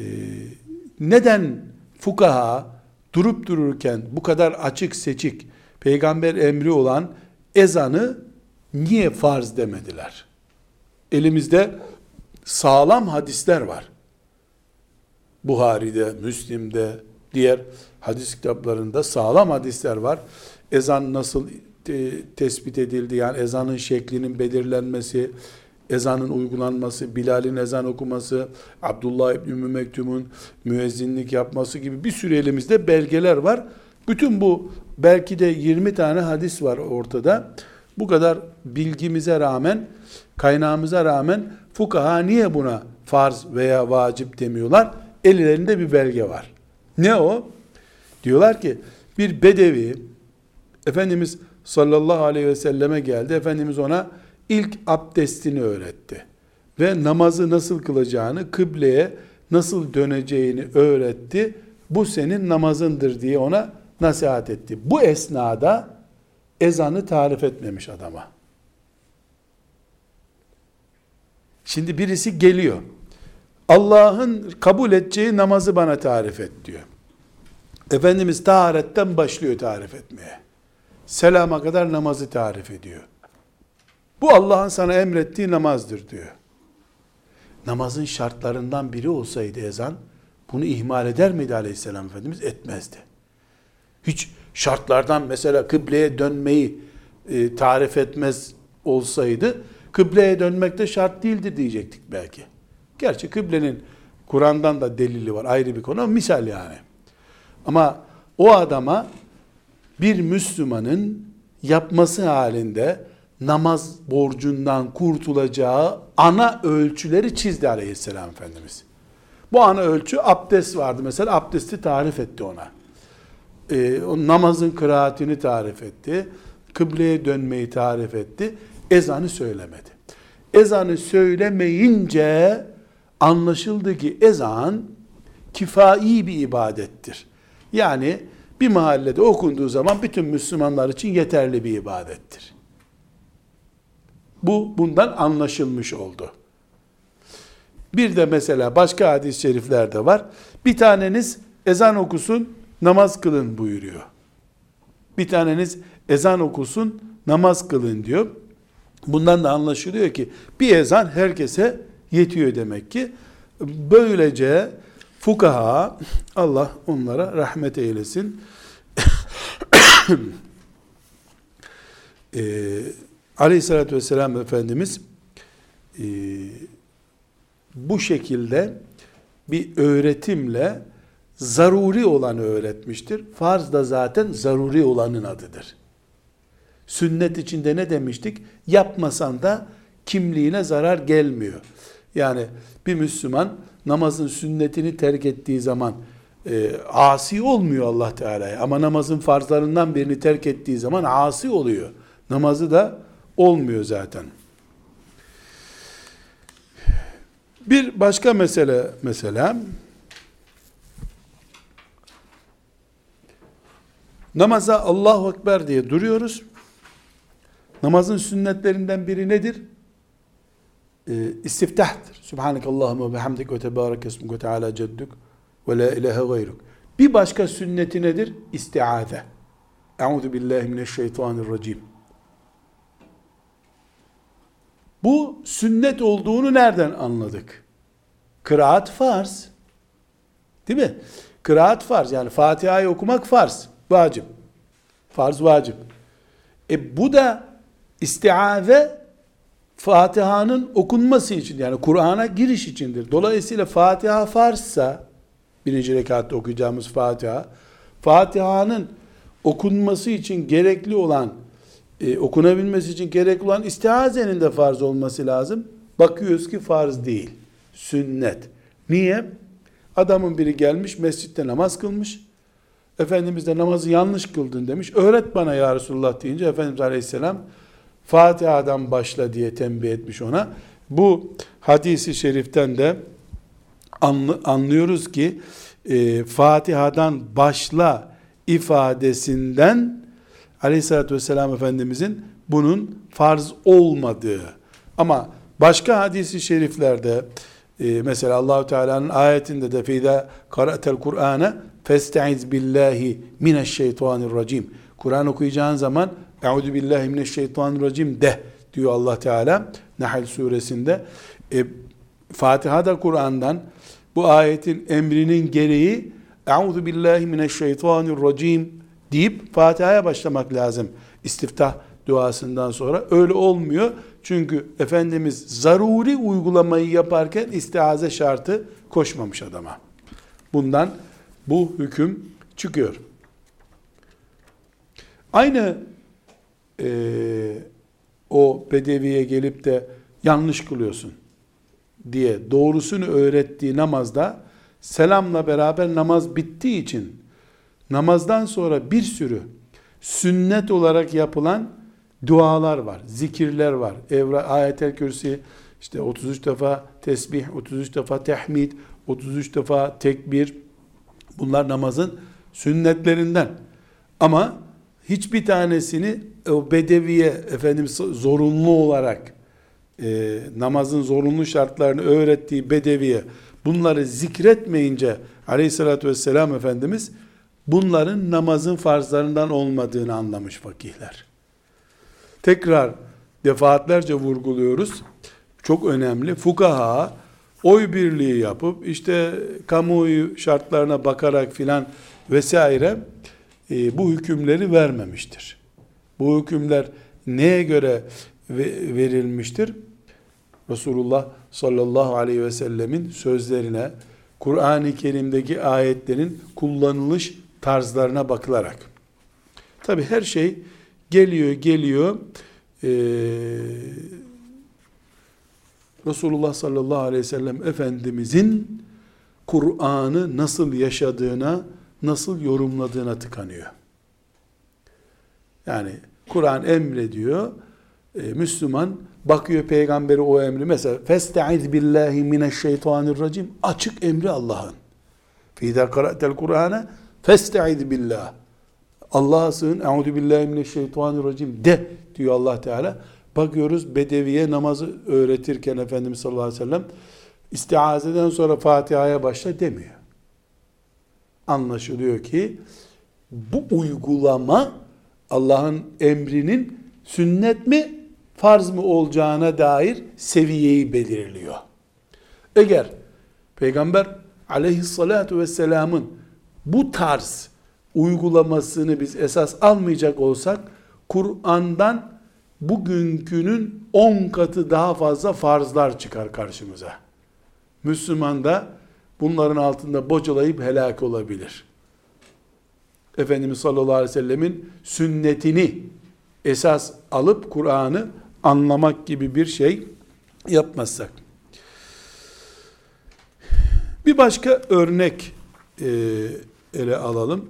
neden fukaha durup dururken bu kadar açık seçik peygamber emri olan ezanı niye farz demediler? Elimizde sağlam hadisler var. Buhari'de, Müslim'de, diğer hadis kitaplarında sağlam hadisler var. Ezan nasıl te, tespit edildi? Yani ezanın şeklinin belirlenmesi, ezanın uygulanması, Bilal'in ezan okuması, Abdullah İbni Mektum'un müezzinlik yapması gibi bir sürü elimizde belgeler var. Bütün bu belki de 20 tane hadis var ortada. Bu kadar bilgimize rağmen, kaynağımıza rağmen fukaha niye buna farz veya vacip demiyorlar? Ellerinde bir belge var. Ne o? Diyorlar ki bir bedevi Efendimiz sallallahu aleyhi ve selleme geldi. Efendimiz ona ilk abdestini öğretti. Ve namazı nasıl kılacağını, kıbleye nasıl döneceğini öğretti. Bu senin namazındır diye ona nasihat etti. Bu esnada ezanı tarif etmemiş adama. Şimdi birisi geliyor. Allah'ın kabul edeceği namazı bana tarif et diyor. Efendimiz taharetten başlıyor tarif etmeye. Selama kadar namazı tarif ediyor. Bu Allah'ın sana emrettiği namazdır diyor. Namazın şartlarından biri olsaydı ezan, bunu ihmal eder miydi aleyhisselam Efendimiz? Etmezdi. Hiç şartlardan mesela kıbleye dönmeyi e, tarif etmez olsaydı, kıbleye dönmek de şart değildir diyecektik belki. Gerçi kıblenin Kur'an'dan da delili var ayrı bir konu misal yani. Ama o adama bir Müslümanın yapması halinde namaz borcundan kurtulacağı ana ölçüleri çizdi aleyhisselam Efendimiz. Bu ana ölçü abdest vardı. Mesela abdesti tarif etti ona. Ee, o namazın kıraatini tarif etti. Kıbleye dönmeyi tarif etti. Ezanı söylemedi. Ezanı söylemeyince anlaşıldı ki ezan kifai bir ibadettir. Yani bir mahallede okunduğu zaman bütün Müslümanlar için yeterli bir ibadettir. Bu bundan anlaşılmış oldu. Bir de mesela başka hadis-i şeriflerde var. Bir taneniz ezan okusun, namaz kılın buyuruyor. Bir taneniz ezan okusun, namaz kılın diyor. Bundan da anlaşılıyor ki bir ezan herkese yetiyor demek ki. Böylece fukaha Allah onlara rahmet eylesin. e, Aleyhissalatü vesselam Efendimiz e, bu şekilde bir öğretimle zaruri olanı öğretmiştir. Farz da zaten zaruri olanın adıdır. Sünnet içinde ne demiştik? Yapmasan da kimliğine zarar gelmiyor. Yani bir Müslüman namazın sünnetini terk ettiği zaman e, asi olmuyor Allah Teala'ya. Ama namazın farzlarından birini terk ettiği zaman asi oluyor. Namazı da olmuyor zaten. Bir başka mesele mesela namaza Allahu Ekber diye duruyoruz. Namazın sünnetlerinden biri nedir? Ee, istiftahtır. Subhaneke Allahümme ve hamdik ve tebarek esmuk ve teala ceddük ve la ilahe gayruk. Bir başka sünneti nedir? İstiaze. Euzu billahi mineşşeytanirracim. Bu sünnet olduğunu nereden anladık? Kıraat farz. Değil mi? Kıraat farz. Yani Fatiha'yı okumak farz. Vacip. Farz vacip. E bu da istiaze Fatiha'nın okunması için yani Kur'an'a giriş içindir. Dolayısıyla Fatiha farzsa birinci rekatta okuyacağımız Fatiha Fatiha'nın okunması için gerekli olan e, okunabilmesi için gerekli olan istiazenin de farz olması lazım. Bakıyoruz ki farz değil. Sünnet. Niye? Adamın biri gelmiş mescitte namaz kılmış. Efendimiz de namazı yanlış kıldın demiş. Öğret bana ya Resulullah deyince Efendimiz Aleyhisselam Fatiha'dan başla diye tembih etmiş ona. Bu hadisi şeriften de anlıyoruz ki e, Fatiha'dan başla ifadesinden Aleyhisselatü Vesselam Efendimizin bunun farz olmadığı ama başka hadisi şeriflerde e, mesela Allahu Teala'nın ayetinde de feyda qara'tel Kur'ane festaiz billahi mineşşeytanirracim. Kur'an okuyacağın zaman Euzu billahi mineşşeytanirracim de diyor Allah Teala Nahl suresinde. E, Fatiha da Kur'an'dan bu ayetin emrinin gereği Euzu billahi mineşşeytanirracim deyip Fatiha'ya başlamak lazım. İstiftah duasından sonra öyle olmuyor. Çünkü Efendimiz zaruri uygulamayı yaparken istiaze şartı koşmamış adama. Bundan bu hüküm çıkıyor. Aynı e, o bedeviye gelip de yanlış kılıyorsun diye doğrusunu öğrettiği namazda selamla beraber namaz bittiği için namazdan sonra bir sürü sünnet olarak yapılan dualar var, zikirler var. Evra, ayetel kürsi, işte 33 defa tesbih, 33 defa tehmid, 33 defa tekbir. Bunlar namazın sünnetlerinden. Ama hiçbir tanesini o bedeviye Efendimiz zorunlu olarak e, namazın zorunlu şartlarını öğrettiği bedeviye bunları zikretmeyince aleyhissalatü vesselam Efendimiz bunların namazın farzlarından olmadığını anlamış fakihler. Tekrar defaatlerce vurguluyoruz. Çok önemli. Fukaha oy birliği yapıp işte kamuoyu şartlarına bakarak filan vesaire e, bu hükümleri vermemiştir. Bu hükümler neye göre verilmiştir? Resulullah sallallahu aleyhi ve sellemin sözlerine, Kur'an-ı Kerim'deki ayetlerin kullanılış tarzlarına bakılarak. Tabi her şey geliyor geliyor ee, Resulullah sallallahu aleyhi ve sellem Efendimizin Kur'an'ı nasıl yaşadığına, nasıl yorumladığına tıkanıyor. Yani Kur'an emrediyor, e, Müslüman bakıyor peygamberi o emri mesela festaiz billahi mineşşeytanirracim açık emri Allah'ın. Fîdâ kara'tel Kur'an'a festaiz billah. Allah'a sığın. Euzu billahi mineşşeytanirracim de diyor Allah Teala. Bakıyoruz Bedevi'ye namazı öğretirken Efendimiz sallallahu aleyhi ve sellem istiazeden sonra Fatiha'ya başla demiyor. Anlaşılıyor ki bu uygulama Allah'ın emrinin sünnet mi farz mı olacağına dair seviyeyi belirliyor. Eğer Peygamber aleyhissalatu vesselamın bu tarz uygulamasını biz esas almayacak olsak Kur'an'dan bugünkünün 10 katı daha fazla farzlar çıkar karşımıza. Müslüman da bunların altında bocalayıp helak olabilir. Efendimiz sallallahu aleyhi ve sellemin sünnetini esas alıp Kur'an'ı anlamak gibi bir şey yapmazsak. Bir başka örnek e, ele alalım.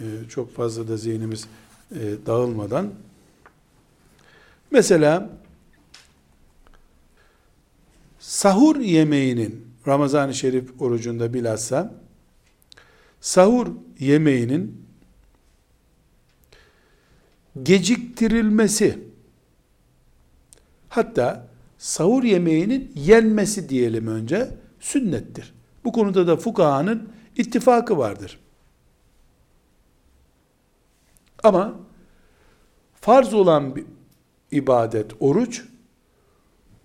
E, çok fazla da zihnimiz e, dağılmadan. Mesela sahur yemeğinin Ramazan-ı Şerif orucunda bilhassa sahur yemeğinin geciktirilmesi hatta sahur yemeğinin yenmesi diyelim önce sünnettir. Bu konuda da fukahanın ittifakı vardır. Ama farz olan bir ibadet oruç,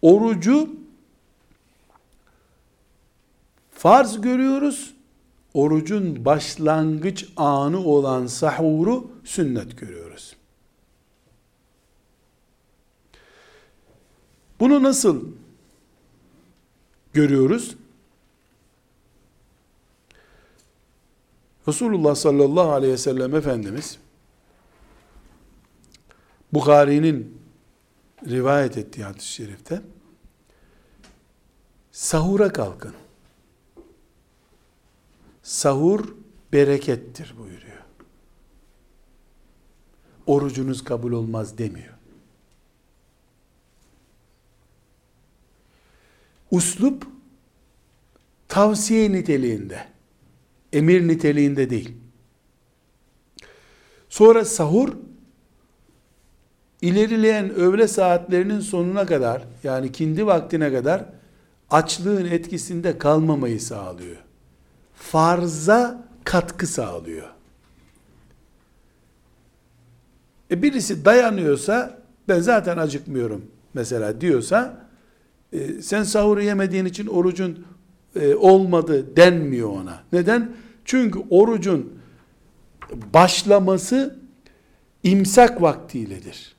orucu farz görüyoruz. Orucun başlangıç anı olan sahuru sünnet görüyoruz. Bunu nasıl görüyoruz? Resulullah sallallahu aleyhi ve sellem Efendimiz Bukhari'nin rivayet ettiği hadis-i şerifte sahura kalkın. Sahur berekettir buyuruyor. Orucunuz kabul olmaz demiyor. Uslup tavsiye niteliğinde, emir niteliğinde değil. Sonra sahur ilerileyen öğle saatlerinin sonuna kadar yani kindi vaktine kadar açlığın etkisinde kalmamayı sağlıyor. Farza katkı sağlıyor. E birisi dayanıyorsa ben zaten acıkmıyorum mesela diyorsa e, sen sahuru yemediğin için orucun e, olmadı denmiyor ona. Neden? Çünkü orucun başlaması imsak vaktiyledir.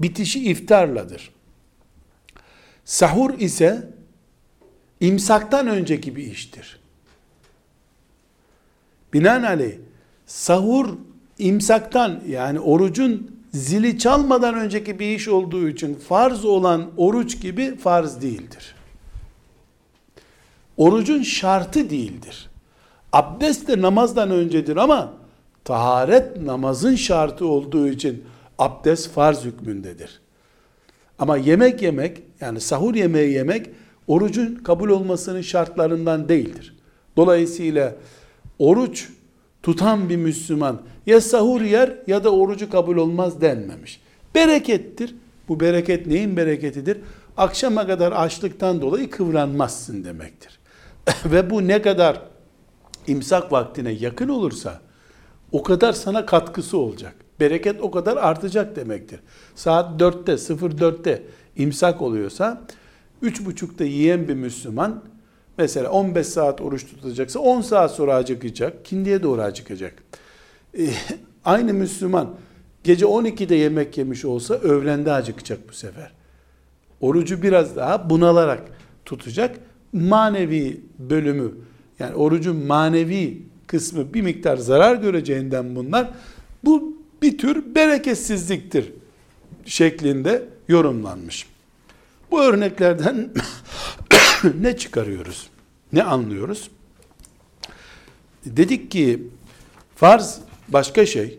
Bitişi iftarladır. Sahur ise imsaktan önceki bir iştir. Binaenaleyh sahur imsaktan yani orucun zili çalmadan önceki bir iş olduğu için farz olan oruç gibi farz değildir. Orucun şartı değildir. Abdest de namazdan öncedir ama taharet namazın şartı olduğu için abdest farz hükmündedir. Ama yemek yemek yani sahur yemeği yemek orucun kabul olmasının şartlarından değildir. Dolayısıyla oruç tutan bir Müslüman ya sahur yer ya da orucu kabul olmaz denmemiş. Berekettir. Bu bereket neyin bereketidir? Akşama kadar açlıktan dolayı kıvranmazsın demektir. Ve bu ne kadar imsak vaktine yakın olursa o kadar sana katkısı olacak. Bereket o kadar artacak demektir. Saat 4'te 04'te imsak oluyorsa 3.30'da yiyen bir Müslüman mesela 15 saat oruç tutacaksa 10 saat sonra acıkacak. Kindiye doğru acıkacak. Ee, aynı Müslüman gece 12'de yemek yemiş olsa öğlende acıkacak bu sefer. Orucu biraz daha bunalarak tutacak. Manevi bölümü yani orucun manevi kısmı bir miktar zarar göreceğinden bunlar bu bir tür bereketsizliktir şeklinde yorumlanmış. Bu örneklerden ne çıkarıyoruz? Ne anlıyoruz? Dedik ki farz başka şey,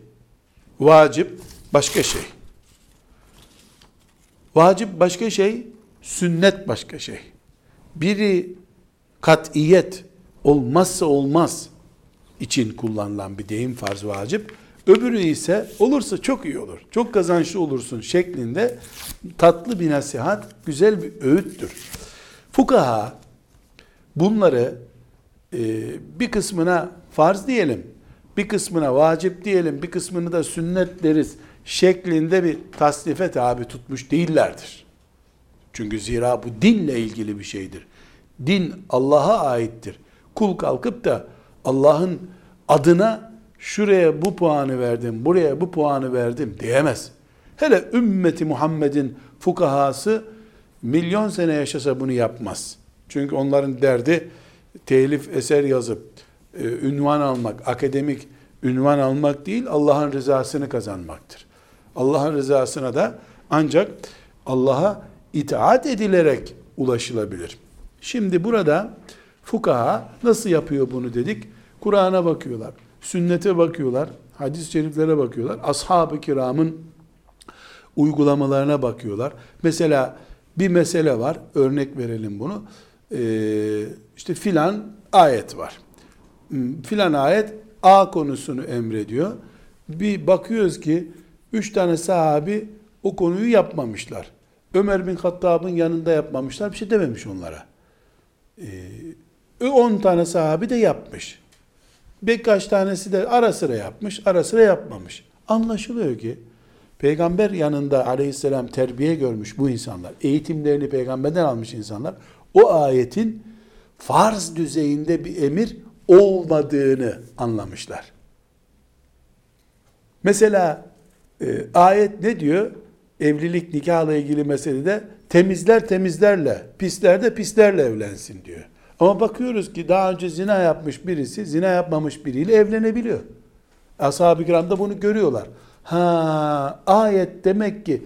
vacip başka şey. Vacip başka şey, sünnet başka şey. Biri katiyet olmazsa olmaz için kullanılan bir deyim farz vacip. Öbürü ise olursa çok iyi olur. Çok kazançlı olursun şeklinde tatlı bir nasihat, güzel bir öğüttür. Fukaha bunları e, bir kısmına farz diyelim, bir kısmına vacip diyelim, bir kısmını da sünnet deriz şeklinde bir tasnife tabi tutmuş değillerdir. Çünkü zira bu dinle ilgili bir şeydir. Din Allah'a aittir. Kul kalkıp da Allah'ın adına şuraya bu puanı verdim, buraya bu puanı verdim diyemez. Hele ümmeti Muhammed'in fukahası milyon sene yaşasa bunu yapmaz. Çünkü onların derdi telif eser yazıp e, ünvan almak, akademik ünvan almak değil, Allah'ın rızasını kazanmaktır. Allah'ın rızasına da ancak Allah'a itaat edilerek ulaşılabilir. Şimdi burada fukaha nasıl yapıyor bunu dedik. Kur'an'a bakıyorlar, sünnete bakıyorlar, hadis-i şeriflere bakıyorlar, ashab-ı kiramın uygulamalarına bakıyorlar. Mesela bir mesele var, örnek verelim bunu. Ee, işte filan ayet var. Hmm, filan ayet A konusunu emrediyor. Bir bakıyoruz ki üç tane sahabi o konuyu yapmamışlar. Ömer bin Hattab'ın yanında yapmamışlar. Bir şey dememiş onlara. Ee, 10 tane sahabi de yapmış. Birkaç tanesi de ara sıra yapmış, ara sıra yapmamış. Anlaşılıyor ki peygamber yanında aleyhisselam terbiye görmüş bu insanlar. Eğitimlerini peygamberden almış insanlar. O ayetin farz düzeyinde bir emir olmadığını anlamışlar. Mesela e, ayet ne diyor? Evlilik nikahla ilgili meselede temizler temizlerle, pisler de pislerle evlensin diyor. Ama bakıyoruz ki daha önce zina yapmış birisi zina yapmamış biriyle evlenebiliyor. Ashab-ı kiram da bunu görüyorlar. Ha, ayet demek ki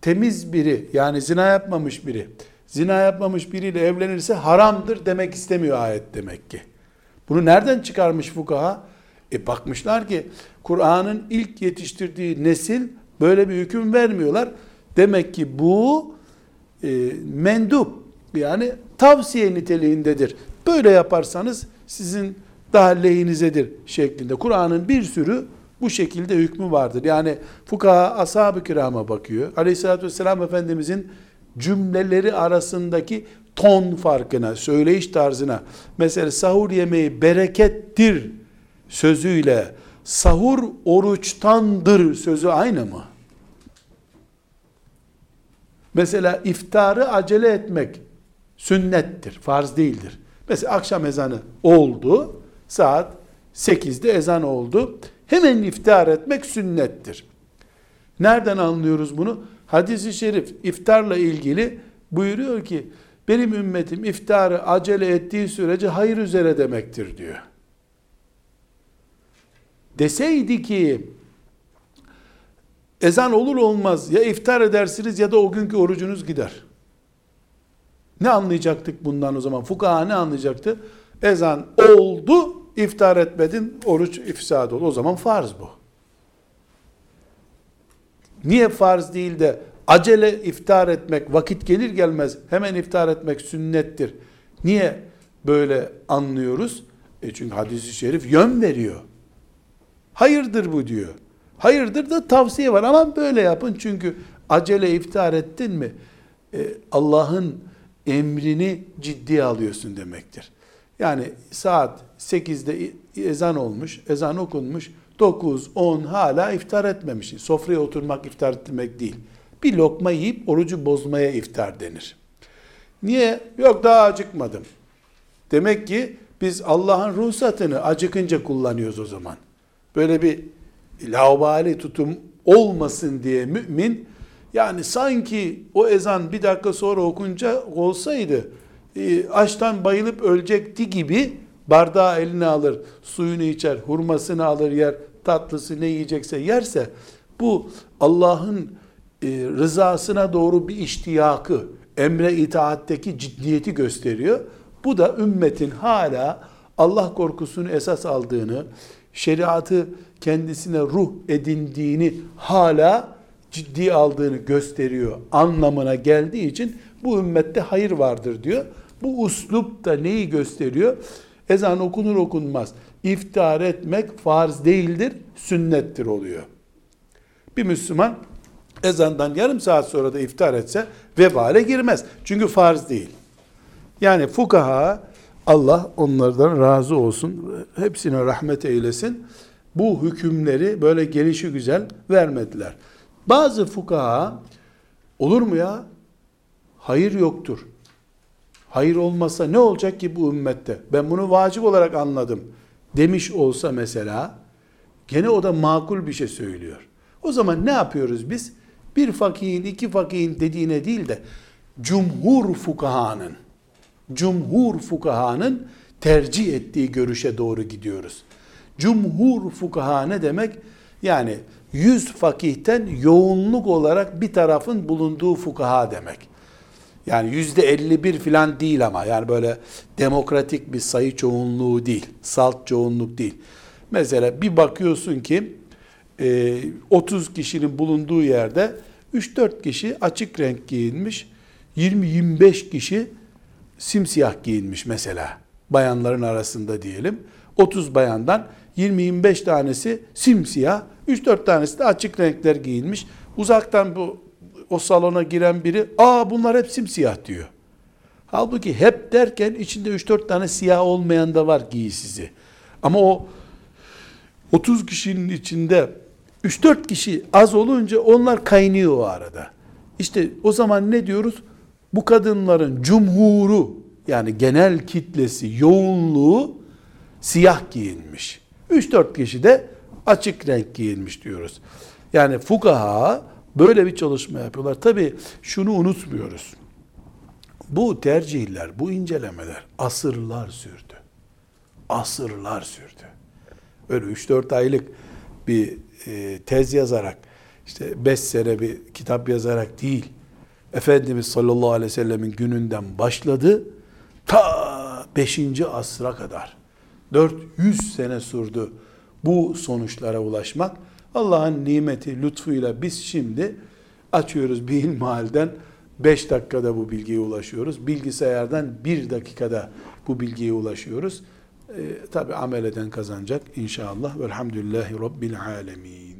temiz biri yani zina yapmamış biri zina yapmamış biriyle evlenirse haramdır demek istemiyor ayet demek ki. Bunu nereden çıkarmış fukaha? E bakmışlar ki Kur'an'ın ilk yetiştirdiği nesil böyle bir hüküm vermiyorlar. Demek ki bu e, mendup yani tavsiye niteliğindedir. Böyle yaparsanız sizin daha lehinizedir şeklinde. Kur'an'ın bir sürü bu şekilde hükmü vardır. Yani fukaha ashab-ı kirama bakıyor. Aleyhissalatü vesselam Efendimizin cümleleri arasındaki ton farkına, söyleyiş tarzına. Mesela sahur yemeği berekettir sözüyle sahur oruçtandır sözü aynı mı? Mesela iftarı acele etmek sünnettir, farz değildir. Mesela akşam ezanı oldu, saat 8'de ezan oldu. Hemen iftar etmek sünnettir. Nereden anlıyoruz bunu? Hadis-i şerif iftarla ilgili buyuruyor ki benim ümmetim iftarı acele ettiği sürece hayır üzere demektir diyor. Deseydi ki ezan olur olmaz ya iftar edersiniz ya da o günkü orucunuz gider. Ne anlayacaktık bundan o zaman? Fukaha ne anlayacaktı? Ezan oldu, iftar etmedin, oruç ifsad oldu. O zaman farz bu. Niye farz değil de acele iftar etmek, vakit gelir gelmez hemen iftar etmek sünnettir. Niye böyle anlıyoruz? E çünkü hadisi şerif yön veriyor. Hayırdır bu diyor. Hayırdır da tavsiye var ama böyle yapın çünkü acele iftar ettin mi e, Allah'ın emrini ciddiye alıyorsun demektir. Yani saat 8'de ezan olmuş, ezan okunmuş, 9, 10 hala iftar etmemiş. Sofraya oturmak iftar etmek değil. Bir lokma yiyip orucu bozmaya iftar denir. Niye? Yok daha acıkmadım. Demek ki biz Allah'ın ruhsatını acıkınca kullanıyoruz o zaman. Böyle bir laubali tutum olmasın diye mümin yani sanki o ezan bir dakika sonra okunca olsaydı e, açtan bayılıp ölecekti gibi bardağı eline alır, suyunu içer, hurmasını alır yer, tatlısı ne yiyecekse yerse bu Allah'ın e, rızasına doğru bir iştiyakı, emre itaatteki ciddiyeti gösteriyor. Bu da ümmetin hala Allah korkusunu esas aldığını, şeriatı kendisine ruh edindiğini hala ciddi aldığını gösteriyor anlamına geldiği için bu ümmette hayır vardır diyor. Bu uslup da neyi gösteriyor? Ezan okunur okunmaz. İftar etmek farz değildir, sünnettir oluyor. Bir Müslüman ezandan yarım saat sonra da iftar etse vebale girmez. Çünkü farz değil. Yani fukaha Allah onlardan razı olsun. Hepsine rahmet eylesin. Bu hükümleri böyle gelişi güzel vermediler. Bazı fukaha olur mu ya? Hayır yoktur. Hayır olmasa ne olacak ki bu ümmette? Ben bunu vacip olarak anladım demiş olsa mesela gene o da makul bir şey söylüyor. O zaman ne yapıyoruz biz? Bir fakihin, iki fakihin dediğine değil de cumhur fukahanın cumhur fukahanın tercih ettiği görüşe doğru gidiyoruz. Cumhur fukaha ne demek? Yani yüz fakihten yoğunluk olarak bir tarafın bulunduğu fukaha demek. Yani yüzde 51 filan değil ama yani böyle demokratik bir sayı çoğunluğu değil, salt çoğunluk değil. Mesela bir bakıyorsun ki 30 e, kişinin bulunduğu yerde 3-4 kişi açık renk giyinmiş, 20-25 kişi simsiyah giyinmiş mesela. Bayanların arasında diyelim. 30 bayandan 20-25 tanesi simsiyah, 3-4 tanesi de açık renkler giyinmiş. Uzaktan bu o salona giren biri, aa bunlar hep simsiyah diyor. Halbuki hep derken içinde 3-4 tane siyah olmayan da var giysisi. Ama o 30 kişinin içinde 3-4 kişi az olunca onlar kaynıyor o arada. İşte o zaman ne diyoruz? Bu kadınların cumhuru yani genel kitlesi, yoğunluğu siyah giyinmiş. 3-4 kişi de açık renk giyinmiş diyoruz. Yani fukaha böyle bir çalışma yapıyorlar. Tabi şunu unutmuyoruz. Bu tercihler, bu incelemeler asırlar sürdü. Asırlar sürdü. Öyle 3-4 aylık bir e, tez yazarak, işte 5 sene bir kitap yazarak değil, Efendimiz sallallahu aleyhi ve sellemin gününden başladı, ta 5. asra kadar 400 sene sürdü bu sonuçlara ulaşmak. Allah'ın nimeti, lütfuyla biz şimdi açıyoruz bir ilmihalden 5 dakikada bu bilgiye ulaşıyoruz. Bilgisayardan 1 dakikada bu bilgiye ulaşıyoruz. E, Tabi amel eden kazanacak inşallah. Velhamdülillahi Rabbil Alemin.